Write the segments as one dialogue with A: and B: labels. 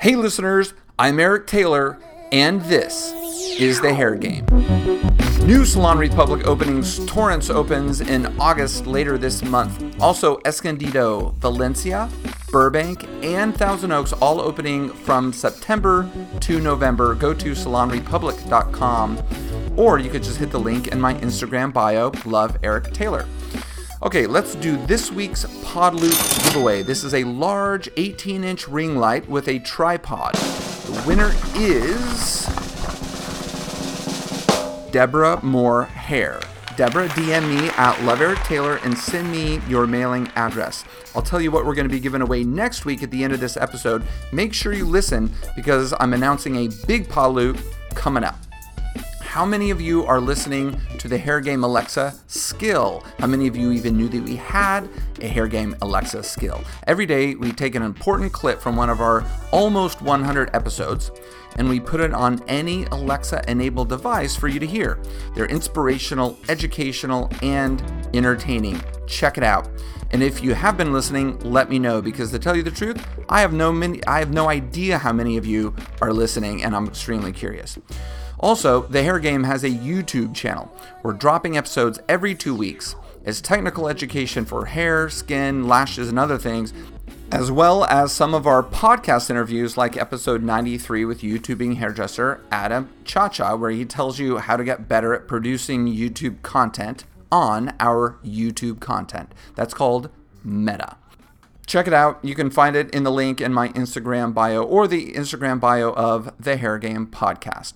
A: Hey, listeners, I'm Eric Taylor, and this is The Hair Game. New Salon Republic openings, Torrance opens in August later this month. Also, Escondido, Valencia, Burbank, and Thousand Oaks all opening from September to November. Go to salonrepublic.com or you could just hit the link in my Instagram bio, Love Eric Taylor. Okay, let's do this week's Pod Loop giveaway. This is a large 18 inch ring light with a tripod. The winner is Deborah Moore Hair. Deborah, DM me at Love Eric Taylor and send me your mailing address. I'll tell you what we're going to be giving away next week at the end of this episode. Make sure you listen because I'm announcing a big Pod Loop coming up. How many of you are listening to the Hair Game Alexa skill? How many of you even knew that we had a Hair Game Alexa skill? Every day we take an important clip from one of our almost 100 episodes and we put it on any Alexa enabled device for you to hear. They're inspirational, educational, and entertaining. Check it out. And if you have been listening, let me know because to tell you the truth, I have no many I have no idea how many of you are listening and I'm extremely curious. Also, the Hair Game has a YouTube channel. We're dropping episodes every 2 weeks. It's technical education for hair, skin, lashes, and other things as well as some of our podcast interviews, like episode 93 with YouTubing hairdresser Adam Chacha, where he tells you how to get better at producing YouTube content on our YouTube content. That's called Meta. Check it out. You can find it in the link in my Instagram bio or the Instagram bio of the Hair Game podcast.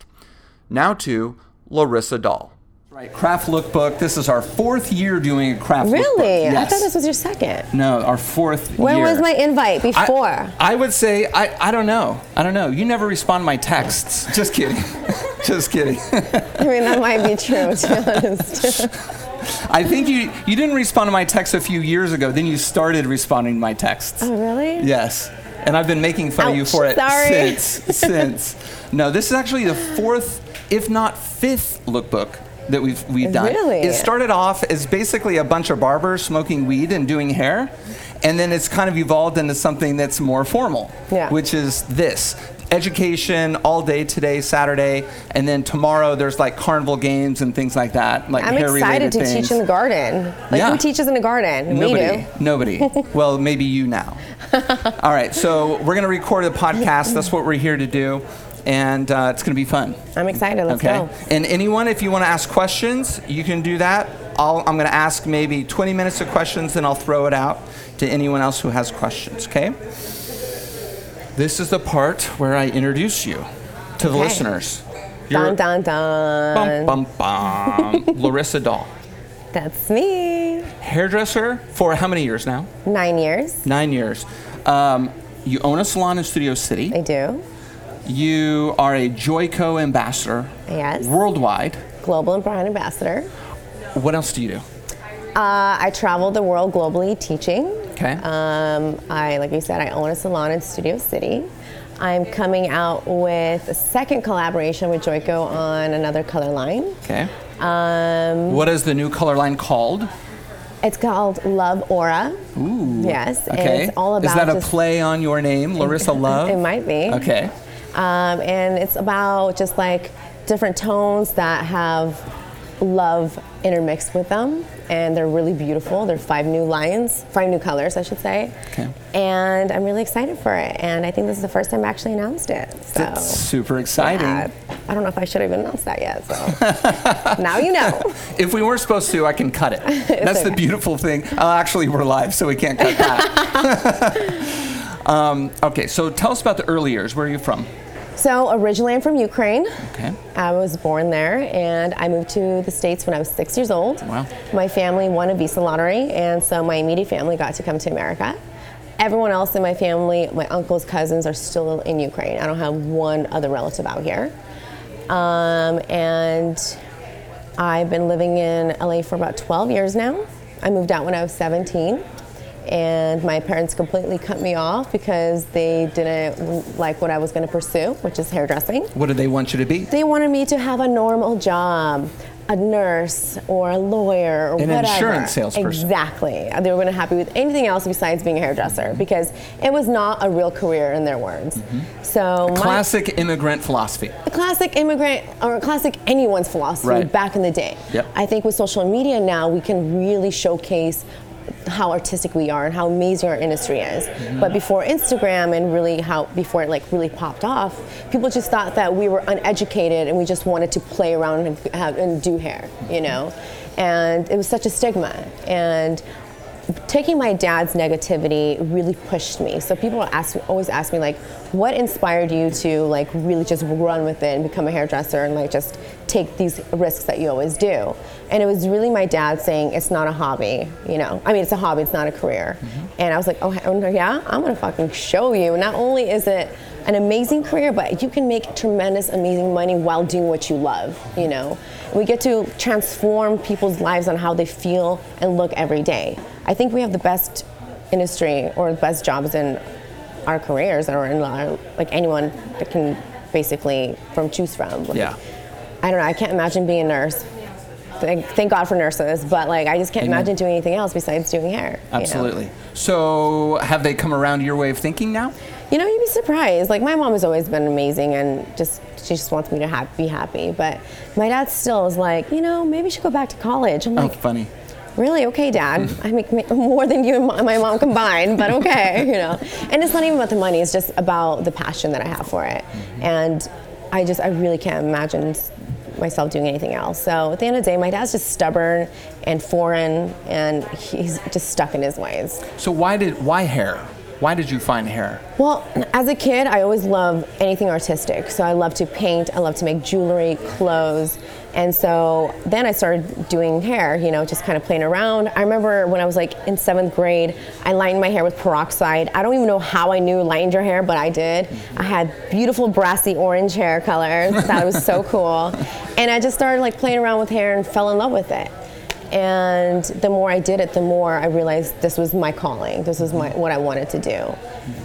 A: Now to Larisa Doll.
B: Right, craft lookbook. This is our fourth year doing a craft lookbook.
C: Really? I thought this was your second.
B: No, our fourth
C: When
B: year.
C: was my invite? Before.
B: I, would say I, I don't know. I don't know. You never respond to my texts. Just kidding. Just kidding.
C: I mean, that might be true, to be honest.
B: I think you you didn't respond to my texts a few years ago. Then you started responding to my texts.
C: oh, really?
B: Yes. And I've been making fun of you for it
C: sorry.
B: since. since. No, this is actually the fourth, if not fifth, lookbook that we've we've done.
C: Really?
B: It started off as basically a bunch of barbers smoking weed and doing hair, and then it's kind of evolved into something that's more formal,
C: Yeah.
B: which is this. Education all day today, Saturday, and then tomorrow there's like carnival games and things like that, like
C: I'm excited to
B: things.
C: teach in the garden. Like,
B: Yeah.
C: who teaches in the garden?
B: Nobody.
C: We do.
B: Nobody. well, maybe you now. All right, so we're going to record a podcast. That's what we're here to do. And uh, it's going to be fun.
C: I'm excited. Let's
B: okay.
C: go.
B: And anyone, if you want to ask questions, you can do that. I'll, I'm going to ask maybe 20 minutes of questions, then I'll throw it out to anyone else who has questions. Okay. This is the part where I introduce you to the
C: Okay.
B: listeners.
C: Dun, dun, dun.
B: Bum, bum, bum. Larisa Doll,
C: That's me.
B: hairdresser for how many years now?
C: Nine years.
B: Nine years. Um, you own a salon in Studio City.
C: I do.
B: You are a Joico ambassador
C: Yes.
B: worldwide.
C: Global and brand ambassador.
B: What else do you do?
C: Uh, I travel the world globally teaching.
B: Okay.
C: Um, I, like you said, I own a salon in Studio City. I'm coming out with a second collaboration with Joico on another color line.
B: Okay.
C: Um,
B: What is the new color line called?
C: it's called Love Aura.
B: Ooh.
C: Yes,
B: Okay.
C: it's all about
B: Is that a play on your name, Larisa Love?
C: It might be.
B: Okay.
C: Um, and it's about just like different tones that have love intermixed with them. And they're really beautiful. They're five new lines, five new colors, I should say.
B: Okay.
C: And I'm really excited for it. And I think this is the first time I actually announced it. So.
B: That's super exciting.
C: yeah, I don't know if I should have announced that yet. So now you know.
B: If we weren't supposed to, I can cut it. That's the beautiful thing. Uh, actually, we're live, so we can't cut that. um, okay, so tell us about the early years. Where are you from?
C: So originally I'm from Ukraine.
B: Okay.
C: I was born there and I moved to the States when I was six years old.
B: Wow.
C: My family won a visa lottery, and so my immediate family got to come to America. Everyone else in my family, my uncles, cousins, are still in Ukraine. I don't have one other relative out here. Um, and I've been living in LA for about 12 years now. I moved out when I was 17. And my parents completely cut me off because they didn't like what I was going to pursue, which is hairdressing.
B: What did they want you to be?
C: They wanted me to have a normal job, a nurse or a lawyer or
B: An
C: whatever.
B: insurance salesperson.
C: Exactly. They were not happy with anything else besides being a hairdresser because it was not a real career in their words.
B: Mm-hmm.
C: So my-
B: Classic immigrant philosophy.
C: the classic immigrant or classic anyone's philosophy
B: Right.
C: back in the day.
B: Yep.
C: I think with social media now we can really showcase how artistic we are and how amazing our industry is.
B: Mm-hmm.
C: But before Instagram and really how before it like really popped off, people just thought that we were uneducated and we just wanted to play around and, have, and do hair, you know. And it was such a stigma. And taking my dad's negativity really pushed me. So people ask, me, always ask me like, what inspired you to like really just run with it and become a hairdresser and like just take these risks that you always do? And it was really my dad saying it's not a hobby, you know. I mean, it's a hobby, it's not a career. Mm-hmm. And I was like, oh yeah, I'm gonna fucking show you. Not only is it an amazing career, but you can make tremendous, amazing money while doing what you love, you know. We get to transform people's lives on how they feel and look every day. I think we have the best industry or the best jobs in our careers or in our, like anyone that can basically from choose from. Like,
B: Yeah.
C: I don't know. I can't imagine being a nurse. Thank, thank God for nurses, but like I just can't
B: Amen.
C: imagine doing anything else besides doing hair. you know?
B: Absolutely. So, have they come around to your way of thinking now?
C: You know, you'd be surprised. Like my mom has always been amazing, and just she just wants me to ha- be happy. But my dad still is like, you know, maybe you should go back to college. I'm
B: Oh,
C: like,
B: funny.
C: Really? Okay, Dad. I make, more than you and my, my mom combined, but okay, you know. And it's not even about the money. It's just about the passion that I have for it, mm-hmm. and I just I really can't imagine myself doing anything else. So at the end of the day, my dad's just stubborn and foreign, and he's just stuck in his ways.
B: So, why did why hair? Why did you find hair?
C: Well, as a kid, I always loved anything artistic. So I love to paint, I love to make jewelry, clothes. And so then I started doing hair, you know, just kind of playing around. I remember when I was like in seventh grade, I lined my hair with peroxide. I don't even know how I knew lined your hair, but I did. I had beautiful brassy orange hair colors. That was so cool. And I just started like playing around with hair and fell in love with it. And the more I did it, the more I realized this was my calling. This was my what I wanted to do.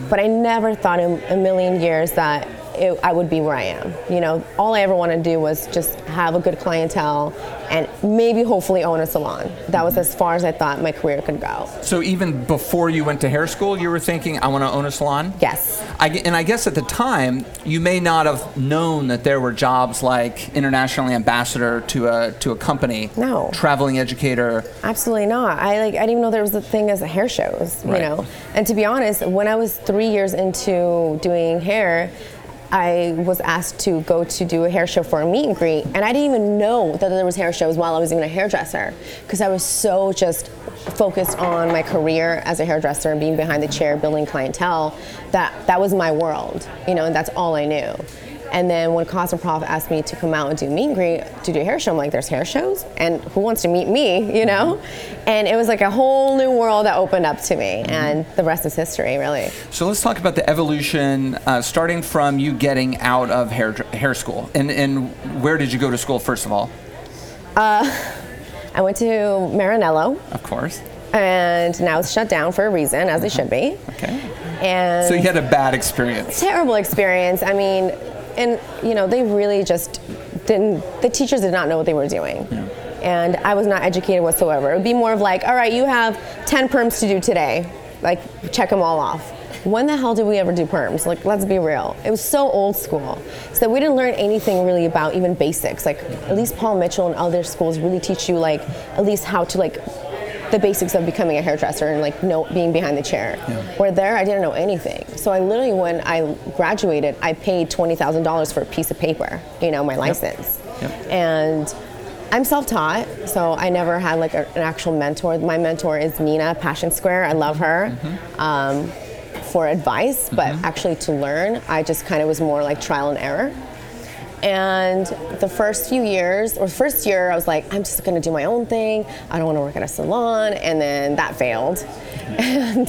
C: But I never thought in a million years that it, I would be where I am. You know, all I ever wanted to do was just have a good clientele and maybe hopefully own a salon. That was as far as I thought my career could go.
B: So, even before you went to hair school, you were thinking, I want to own a salon?
C: Yes.
B: I, and I guess at the time, you may not have known that there were jobs like international ambassador to a to a company,
C: No.
B: traveling educator.
C: Absolutely not. I like I didn't even know there was a thing as a hair shows, you
B: Right.
C: know. And to be honest, when I was three years into doing hair, I was asked to go to do a hair show for a meet and greet, and I didn't even know that there was hair shows while I was even a hairdresser, because I was so just focused on my career as a hairdresser and being behind the chair, building clientele. That that was my world, you know, and that's all I knew. And then when Cosmoprof asked me to come out and do meet and greet to do a hair show, I'm like, there's hair shows? And who wants to meet me, you know? Mm-hmm. And it was like a whole new world that opened up to me. Mm-hmm. And the rest is history, really.
B: So let's talk about the evolution, uh, starting from you getting out of hair hair school, and and where did you go to school first of all?
C: Uh, I went to Marinello.
B: Of course.
C: and now it's shut down for a reason, as it mm-hmm. should be.
B: Okay.
C: And
B: So you had a bad experience.
C: terrible experience. I mean, and you know, they really just didn't. The teachers did not know what they were doing, and I was not educated whatsoever. It would be more of like, all right, you have ten perms to do today, like check them all off. When the hell did we ever do perms? Like, let's be real. It was so old school. So we didn't learn anything really about even basics. Like, at least Paul Mitchell and other schools really teach you like at least how to like the basics of becoming a hairdresser and like know being behind the chair. Where there, I didn't know anything. So I literally, when I graduated, I paid twenty thousand dollars for a piece of paper, you know, my license.
B: Yep.
C: And I'm self-taught, so I never had like a, an actual mentor. My mentor is Nina Passion Square. I love her. Um, for advice, but actually to learn, I just kind of was more like trial and error. And the first few years, or first year, I was like, I'm just gonna do my own thing. I don't wanna work at a salon. And then that failed. And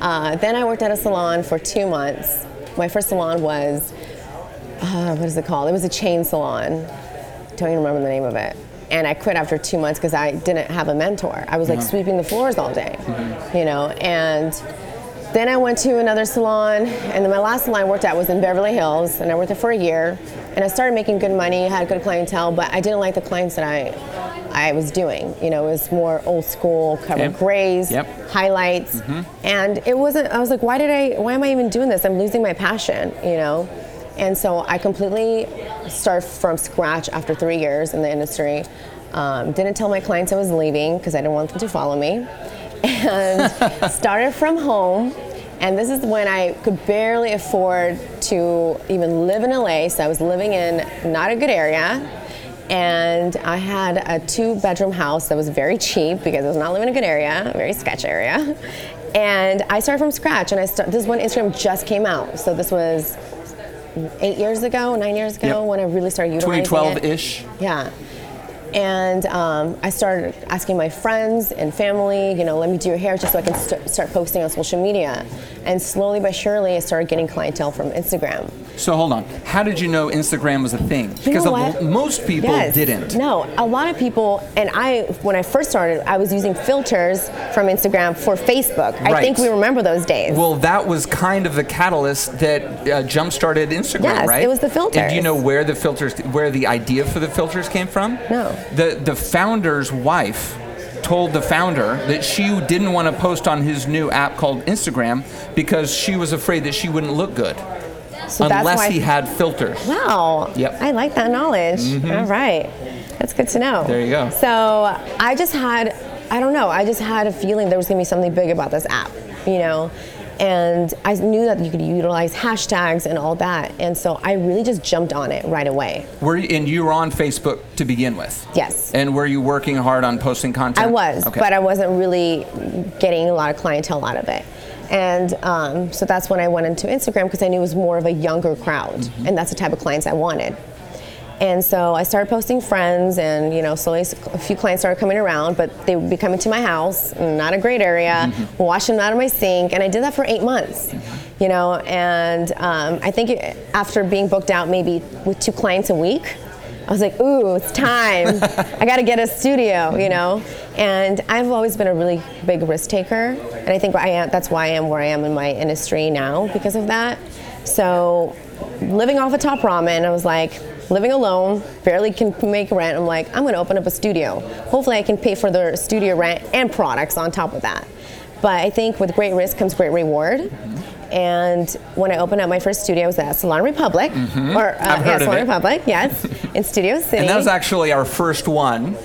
C: uh, then I worked at a salon for two months. My first salon was, uh, what is it called? It was a chain salon. Don't even remember the name of it. And I quit after two months because I didn't have a mentor. I was like sweeping the floors all day, you know, and Then I went to another salon, and then my last salon I worked at was in Beverly Hills, and I worked there for a year. And I started making good money, had good clientele, but I didn't like the clients that I I was doing. You know, it was more old school, cover grays,
B: Yep.
C: highlights, and it wasn't. I was like, why did I? Why am I even doing this? I'm losing my passion. You know, and so I completely started from scratch after three years in the industry. Um, didn't tell my clients I was leaving because I didn't want them to follow me, and started from home. And this is when I could barely afford to even live in LA. So I was living in not a good area and I had a two bedroom house that was very cheap because I was not living in a good area, a very sketch area. And I started from scratch and I start, this is when Instagram just came out. So this was eight years ago, nine years ago
B: Yep.
C: when I really started utilizing it.
B: 2012-ish.
C: Yeah. And um, I started asking my friends and family, you know, let me do your hair just so I can st- start posting on social media. And slowly but surely, I started getting clientele from Instagram.
B: So hold on. How did you know Instagram was a thing? Because a- most people
C: Yes.
B: didn't.
C: No, a lot of people, and I, when I first started, I was using filters from Instagram for Facebook.
B: Right.
C: I think we remember those days.
B: Well, that was kind of the catalyst that uh, jump-started Instagram,
C: Yes,
B: right?
C: it was the
B: And do you know where the filters, where the idea for the filters came from?
C: No.
B: The the founder's wife told the founder that she didn't want to post on his new app called Instagram because she was afraid that she wouldn't look good
C: so
B: unless he had filters.
C: Wow.
B: Yep. Mm-hmm.
C: I like that knowledge. All right. That's good to know.
B: There you go.
C: So I just had, I don't know, I just had a feeling there was going to be something big about this app, you know? And I knew that you could utilize hashtags and all that. And so I really just jumped on it right away.
B: Were you, and you were on Facebook to begin with?
C: Yes.
B: And were you working hard on posting content?
C: I was,
B: Okay.
C: but I wasn't really getting a lot of clientele out of it. And um, so that's when I went into Instagram because I knew it was more of a younger crowd,
B: Mm-hmm.
C: and that's the type of clients I wanted. And so I started posting friends, and you know, slowly a few clients started coming around, but they would be coming to my house, not a great area,
B: Mm-hmm.
C: washing them out of my sink, and I did that for eight months. You know, and um, I think it, after being booked out maybe with two clients a week, I was like, ooh, it's time. I got to get a studio, you know? And I've always been a really big risk taker. And I think I am, that's why I am where I am in my industry now because of that. So living off of top ramen, I was like, living alone, barely can make rent. I'm like, I'm to open up a studio. Hopefully I can pay for the studio rent and products on top of that. But I think with great risk comes great reward. And when I opened up my first studio, I was at Salon Republic, or uh,
B: Mm-hmm.
C: Yeah, Salon
B: it.
C: Republic, yes, in Studio City.
B: And that was actually our first one.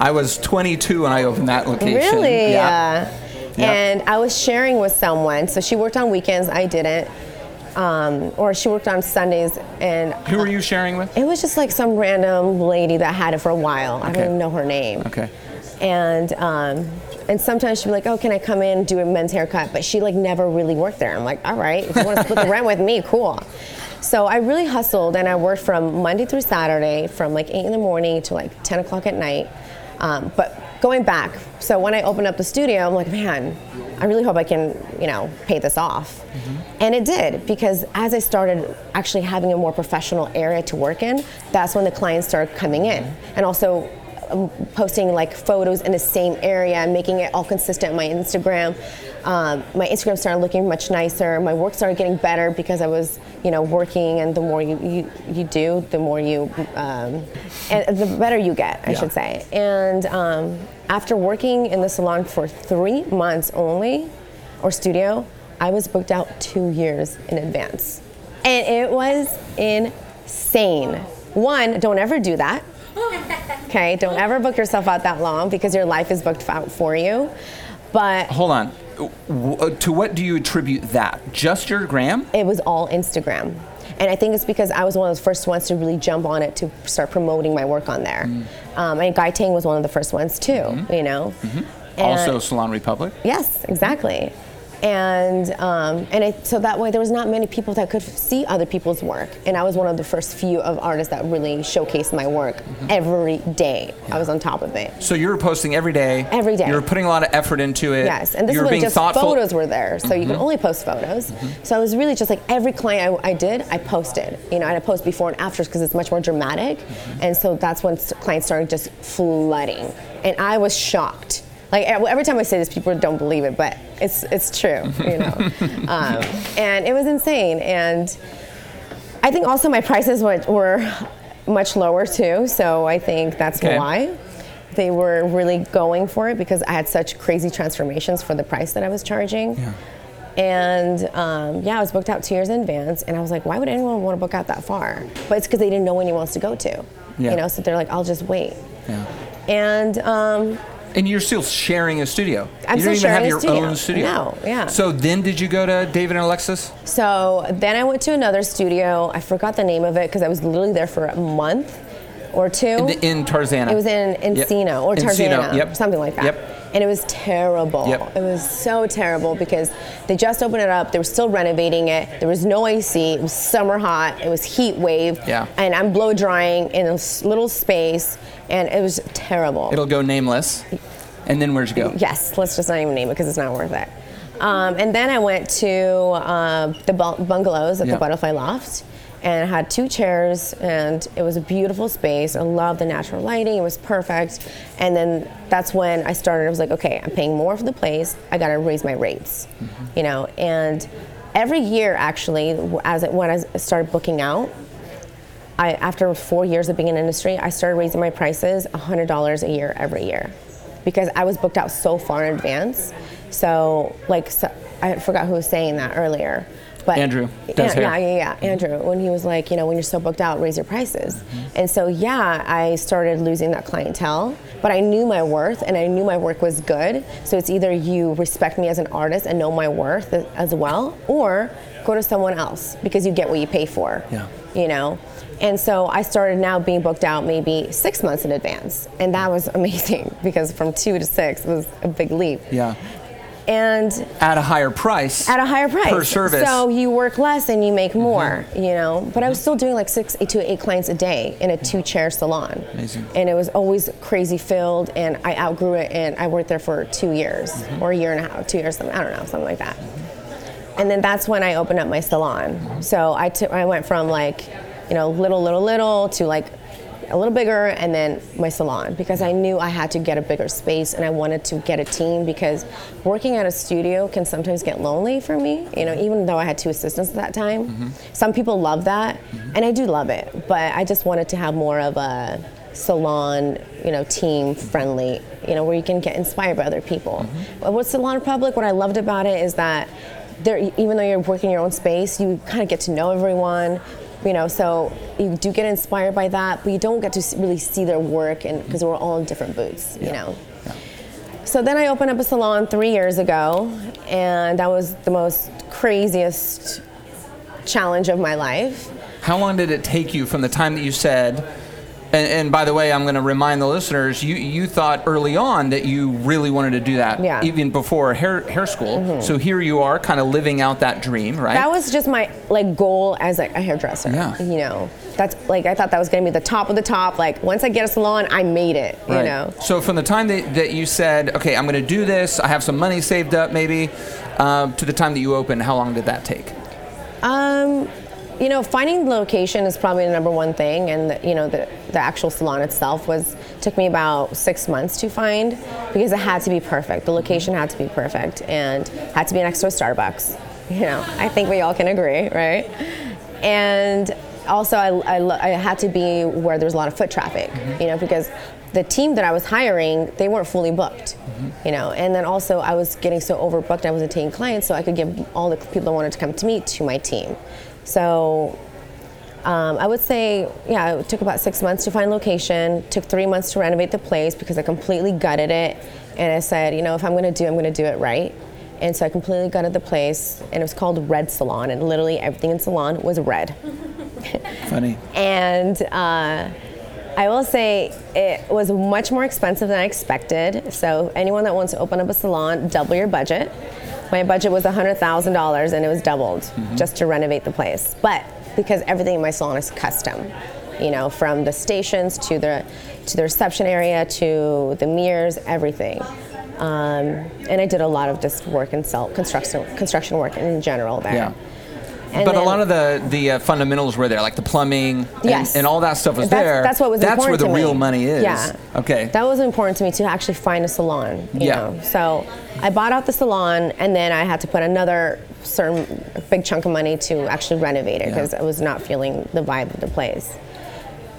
B: I was 22 when I opened that location.
C: Really?
B: Yeah. Yeah.
C: And I was sharing with someone. So she worked on weekends, I didn't. Um, or she worked on Sundays, and
B: Who were you sharing with?
C: it was just like some random lady that had it for a while. I
B: Okay.
C: don't even know her name.
B: Okay.
C: And um, and sometimes she'd be like, "Oh, can I come in and do a men's haircut?" But she like never really worked there. I'm like, "All right, if you want to split the rent with me, cool." So I really hustled, and I worked from Monday through Saturday, from like eight in the morning to like 10 o'clock at night. Um, but going back, so when I opened up the studio, I'm like, man, I really hope I can, you know, pay this off. Mm-hmm. And it did because as I started actually having a more professional area to work in, that's when the clients started coming in, and also posting like photos in the same area and making it all consistent on my Instagram. Um, my Instagram started looking much nicer. My work started getting better because I was, you know, working. And the more you you, you do, the more you, um, and the better you get, I
B: Yeah.
C: should say. And um, after working in the salon for three months only, or studio, I was booked out two years in advance, and it was insane. One, don't ever do that. Okay, don't ever book yourself out that long because your life is booked out for you. But
B: Hold on. W- uh, To what do you attribute that? Just your gram?
C: it was all Instagram. And I think it's because I was one of the first ones to really jump on it to start promoting my work on there. Um, and Guy Tang was one of the first ones too, you know. And-
B: Also Salon Republic?
C: Yes, exactly. And um, and it, so that way there was not many people that could see other people's work, and I was one of the first few of artists that really showcased my work every day. I was on top of it.
B: So you were posting every day.
C: Every day.
B: You were putting a lot of effort into it.
C: Yes, and this
B: you
C: is when just
B: thoughtful.
C: photos were there, so you can
B: Mm-hmm.
C: only post photos. So I was really just like every client I, I did, I posted. You know, and I post before and afters because it's much more dramatic,
B: Mm-hmm.
C: and so that's when clients started just flooding, and I was shocked Like every time I say this, people don't believe it, but it's it's true, you know. um, and it was insane. And I think also my prices were, were much lower too. So I think that's
B: Okay.
C: why they were really going for it because I had such crazy transformations for the price that I was charging.
B: Yeah.
C: And um, yeah, I was booked out two years in advance, and I was like, why would anyone want to book out that far? But it's because they didn't know when he wants to go to.
B: Yeah.
C: You know, so they're like, I'll just wait.
B: Yeah.
C: And um,
B: And you're still sharing a studio.
C: I'm
B: you
C: still
B: don't even have your
C: studio.
B: own studio.
C: No, yeah.
B: So then did you go to David and Alexis?
C: So then I went to another studio. I forgot the name of it because I was literally there for a month or two.
B: In, in Tarzana.
C: it was in
B: Yep.
C: Encino or
B: Encino,
C: Tarzana,
B: yep.
C: something like that.
B: Yep.
C: And it was terrible.
B: Yep.
C: It was so terrible because they just opened it up. They were still renovating it. There was no AC. It was summer hot. It was heat wave.
B: Yeah.
C: And I'm blow drying in a little space, and it was terrible.
B: It'll go nameless. And then where'd you go?
C: Yes, let's just not even name it because it's not worth it. Um, and then I went to uh, the bungalows at
B: Yeah.
C: the Butterfly Loft and had two chairs, and it was a beautiful space. I loved the natural lighting, it was perfect. And then that's when I started, I was like, okay, I'm paying more for the place, I gotta raise my rates, mm-hmm. you know? And every year, actually, as it, when I started booking out, I, after four years of being in industry, I started raising my prices $100 a year every year because I was booked out so far in advance. So, like, so, I forgot who was saying that earlier. But
B: Andrew
C: yeah, yeah, yeah, yeah, Andrew, when he was like, you know, when you're so booked out, raise your prices.
B: Mm-hmm.
C: And so, yeah, I started losing that clientele, but I knew my worth and I knew my work was good. So it's either you respect me as an artist and know my worth as well, or go to someone else because you get what you pay for.
B: Yeah.
C: You know? And so I started now being booked out maybe six months in advance. And that was amazing because from two to six was a big leap.
B: Yeah.
C: And
B: At a higher price.
C: at a higher price
B: Per service.
C: So you work less and you make mm-hmm. more, you know. But I was mm-hmm. still doing like six to eight clients a day in a two-chair salon.
B: Amazing.
C: And it was always crazy filled, and I outgrew it, and I worked there for two years mm-hmm. or a year and a half, two years, something I don't know, something like that. And then that's when I opened up my salon. So I took, I went from like, you know, little, little, little to like a little bigger and then my salon because I knew I had to get a bigger space and I wanted to get a team because working at a studio can sometimes get lonely for me, you know, even though I had two assistants at that time. Mm-hmm. Some people love that mm-hmm. and I do love it, but I just wanted to have more of a salon, you know, team friendly, you know, where you can get inspired by other people. Mm-hmm. But With Salon Republic, what I loved about it is that there, even though you're working in your own space, you kind of get to know everyone you know so you do get inspired by that but you don't get to really see their work and because we're all in different booths you know? So then i opened up a salon three years ago and that was the most craziest challenge of my life.
B: How long did it take you from the time that you said, and, and by the way, I'm going to remind the listeners, you, you thought early on that you really wanted to do that,
C: Yeah. Mm-hmm.
B: even before hair, hair school. So here you are, kind of living out that dream, right?
C: that was just my like goal as like a hairdresser
B: Yeah.
C: you know that's like i thought that was going to be the top of the top like once i get a salon i made it
B: Right.
C: you know
B: So from the time that, that you said, okay, I'm going to do this, I have some money saved up maybe, um, to the time that you opened, how long did that take?
C: Um, you know, finding the location is probably the number one thing, and the, you know, the, the actual salon itself was took me about six months to find because it had to be perfect. The location had to be perfect, and had to be next to a Starbucks. You know, I think we all can agree, right? And also, I, I, I had to be where there's a lot of foot traffic. You know, because the team that I was hiring, they weren't fully booked. You know, and then also I was getting so overbooked, I wasn't taking clients, so I could give all the people that wanted to come to me to my team. So um, I would say, yeah, it took about six months to find location. Took three months to renovate the place because I completely gutted it. And I said, you know, if I'm going to do, it, I'm going to do it right. And so I completely gutted the place, and it was called Red Salon, and literally everything in salon was red.
B: Funny.
C: And uh, I will say it was much more expensive than I expected. So anyone that wants to open up a salon, double your budget. My budget was $100,000 and it was doubled just to renovate the place. But because everything in my salon is custom, you know, from the stations to the to the reception area to the mirrors, everything. Um, and I did a lot of just work and self construction construction work in general there.
B: Yeah.
C: And
B: but a lot of the the uh, fundamentals were there, like the plumbing and,
C: Yes.
B: and all that stuff was
C: That's-
B: there.
C: that's what was important.
B: That's where the
C: to me.
B: real money is.
C: Yeah.
B: Okay.
C: That was important to me to actually find a salon. You
B: Yeah.
C: Know? So I bought out the salon, and then I had to put another certain big chunk of money to actually renovate it
B: Yeah.
C: because I was not feeling the vibe of the place.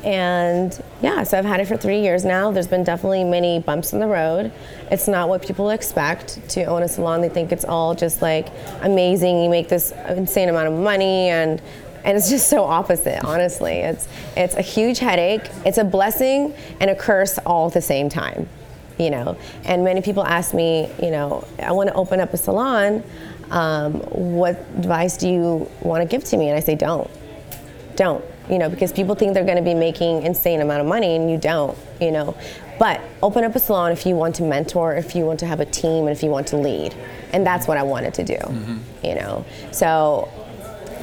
C: And yeah, so I've had it for three years now. There's been definitely many bumps in the road. It's not what people expect to own a salon. They think it's all just like amazing. You make this insane amount of money and and it's just so opposite, honestly. It's it's a huge headache. It's a blessing and a curse all at the same time. You know, and many people ask me, you know, I want to open up a salon. Um, what advice do you want to give to me? And I say, don't don't you know because people think they're going to be making insane amount of money and you don't you know but open up a salon if you want to mentor if you want to have a team and if you want to lead and that's what i wanted to do mm-hmm. you know so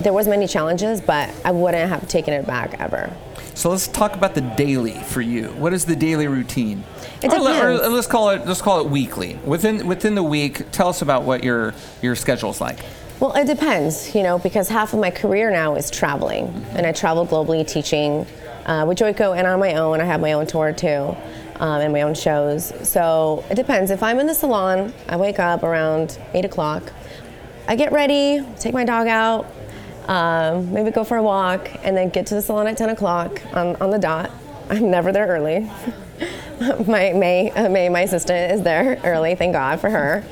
C: there was many challenges but i wouldn't have taken it back ever
B: So let's talk about the daily for you. What is the daily routine?
C: It
B: Or or let's call it let's call it weekly. Within within the week, tell us about what your your schedule's like.
C: Well, it depends, you know, because half of my career now is traveling, and I travel globally teaching uh, with Joico and on my own. I have my own tour too, um, and my own shows. So it depends. If I'm in the salon, I wake up around eight o'clock. I get ready, take my dog out, um, maybe go for a walk, and then get to the salon at ten o'clock on, on the dot. I'm never there early. my May, uh, May, my assistant, is there early. Thank God for her.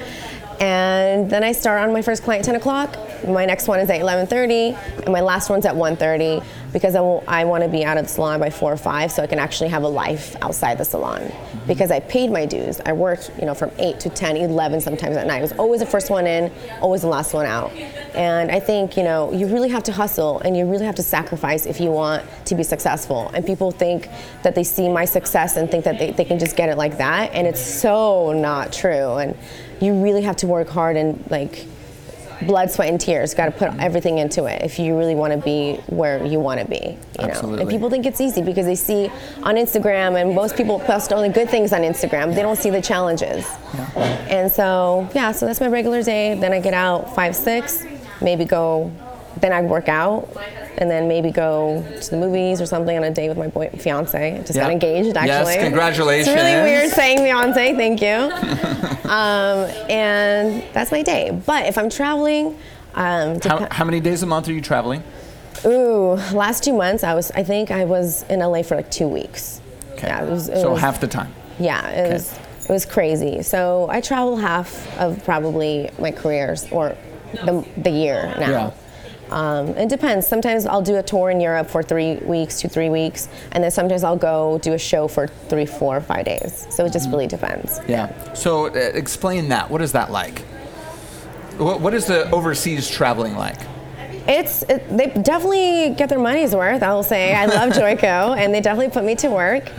C: And then I start on my first client at 10 o'clock. My next one is at 11:30, and my last one's at 1:30 because I, I want to be out of the salon by four or five, so I can actually have a life outside the salon. Because I paid my dues. I worked, you know, from 8 to 10, 11 sometimes at night. I was always the first one in, always the last one out. And I think, you know, you really have to hustle and you really have to sacrifice if you want to be successful. And people think that they see my success and think that they, they can just get it like that. And it's so not true. And you really have to work hard and like blood, sweat, and tears. Got to put everything into it if you really want to be where you want to be. You know?
B: Absolutely.
C: And people think it's easy because they see on Instagram, and most people post only good things on Instagram. They don't see the challenges. Yeah. And so, yeah, so that's my regular day. Then I get out five, six, maybe go. Then I work out, and then maybe go to the movies or something on a date with my boy fiance. Just
B: Yeah.
C: got engaged, actually.
B: Yes, congratulations.
C: It's really weird saying fiance. Thank you. um, and that's my day. But if I'm traveling, um,
B: How, how many days a month are you traveling?
C: ooh, last two months I was. I think I was in LA for like two weeks.
B: Okay.
C: Yeah, it was, it
B: so
C: was-
B: half the time.
C: Yeah, it was it was crazy. So I travel half of probably my careers or the, the year now.
B: Yeah.
C: Um, it depends. Sometimes I'll do a tour in Europe for three weeks, to three weeks, and then sometimes I'll go do a show for three, four, five days. So it just really depends.
B: Yeah. So uh, explain that. What is that like? What, what is the overseas traveling like?
C: It's it, they definitely get their money's worth. I will say I love Joico, and they definitely put me to work.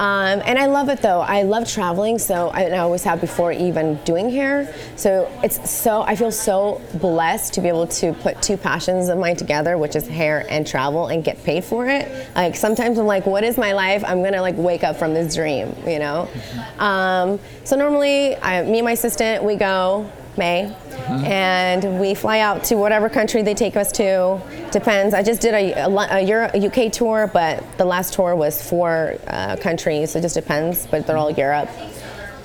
C: Um, and I love it though. I love traveling, so I, I always have before even doing hair. So it's so I feel so blessed to be able to put two passions of mine together, which is hair and travel, and get paid for it. Like sometimes I'm like, what is my life? I'm gonna like wake up from this dream, you know. Um, so normally, I, me and my assistant, we go May, and we fly out to whatever country they take us to. Depends. I just did a, a, Euro, UK tour, but the last tour was four uh, countries. It just depends, but they're all Europe.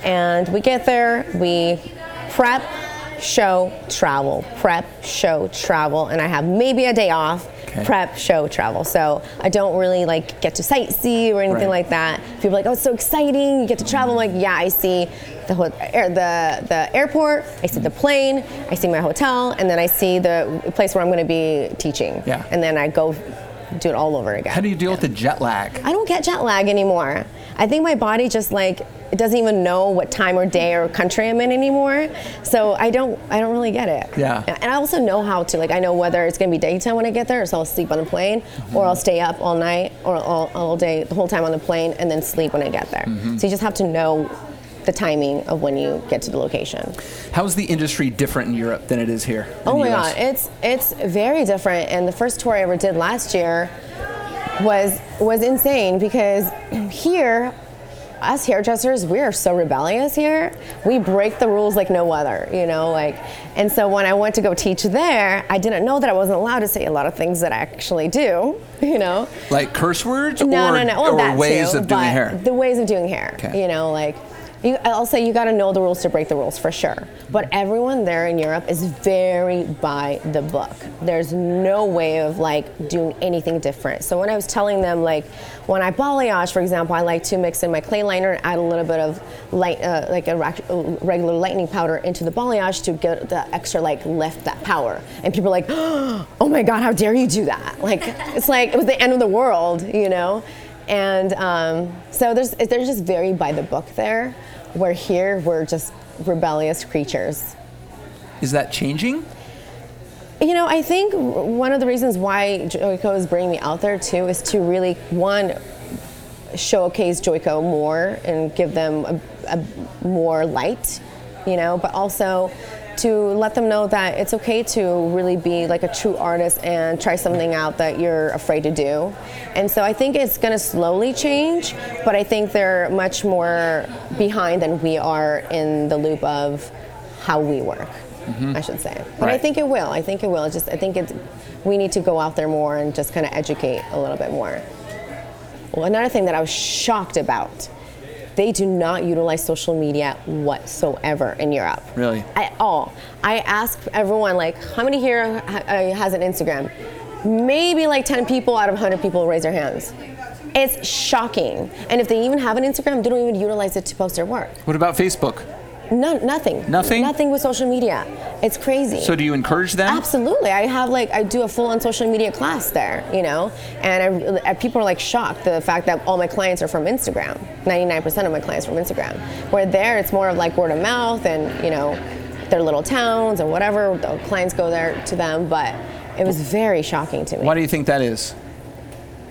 C: And we get there, we prep, show, travel, prep, show, travel, and I have maybe a day off.
B: Okay.
C: Prep, show, travel. So I don't really like get to sightsee or anything
B: Right.
C: like that. People are like, oh, it's so exciting. You get to travel. I'm like, yeah, I see the, ho- air, the the airport. I see the plane. I see my hotel, and then I see the place where I'm going to be teaching.
B: Yeah.
C: And then I go do it all over again.
B: How do you deal with the jet lag?
C: I don't get jet lag anymore. I think my body just like it doesn't even know what time or day or country I'm in anymore. So I don't I don't really get it.
B: Yeah.
C: And I also know how to like I know whether it's gonna be daytime when I get there, so I'll sleep on the plane, or I'll stay up all night or all, all day the whole time on the plane and then sleep when I get there. Mm-hmm. So you just have to know the timing of when you get to the location.
B: How is the industry different in Europe than it is here?
C: Oh my
B: US?
C: god, it's it's very different. And the first tour I ever did last year was was insane because here us hairdressers, we are so rebellious here. We break the rules like no other, you know, like. And so when I went to go teach there, I didn't know that I wasn't allowed to say a lot of things that I actually do, you know.
B: Like curse words
C: No,
B: or,
C: no, no. Well,
B: or ways
C: too,
B: of doing hair?
C: The ways of doing hair.
B: Okay.
C: You know, like you, I'll say you got to know the rules to break the rules for sure. But everyone there in Europe is very by the book. There's no way of like doing anything different. So when I was telling them like when I balayage, for example, I like to mix in my clay liner and add a little bit of light, uh, like a uh, regular lightning powder into the balayage to get the extra like lift that power. And people are like, oh my god, how dare you do that? Like it's like it was the end of the world, you know. And um, so there's there's just very by the book there. Where here we're just rebellious creatures.
B: Is that changing?
C: You know, I think one of the reasons why Joico is bringing me out there too is to really one showcase Joico more and give them a, a more light, you know, but also to let them know that it's okay to really be like a true artist and try something out that you're afraid to do. And so I think it's going to slowly change, but I think they're much more behind than we are in the loop of how we work. Mm-hmm. I should say, but I think it will. I think it will. Just I think it's we need to go out there more and just kind of educate a little bit more. Well, another thing that I was shocked about, they do not utilize social media whatsoever in Europe.
B: Really?
C: At all. I asked everyone, like, how many here has an Instagram? Maybe like 10 people out of 100 people raise their hands. It's shocking. And if they even have an Instagram, they don't even utilize it to post their work.
B: What about Facebook?
C: No, nothing.
B: Nothing?
C: Nothing with social media. It's crazy.
B: So do you encourage them?
C: Absolutely. I have like I do a full on social media class there, you know, and I, I- people are like shocked the fact that all my clients are from Instagram. 99% of my clients are from Instagram. Where there it's more of like word of mouth and you know their little towns and whatever the clients go there to them, but it was very shocking to me.
B: Why do you think that is?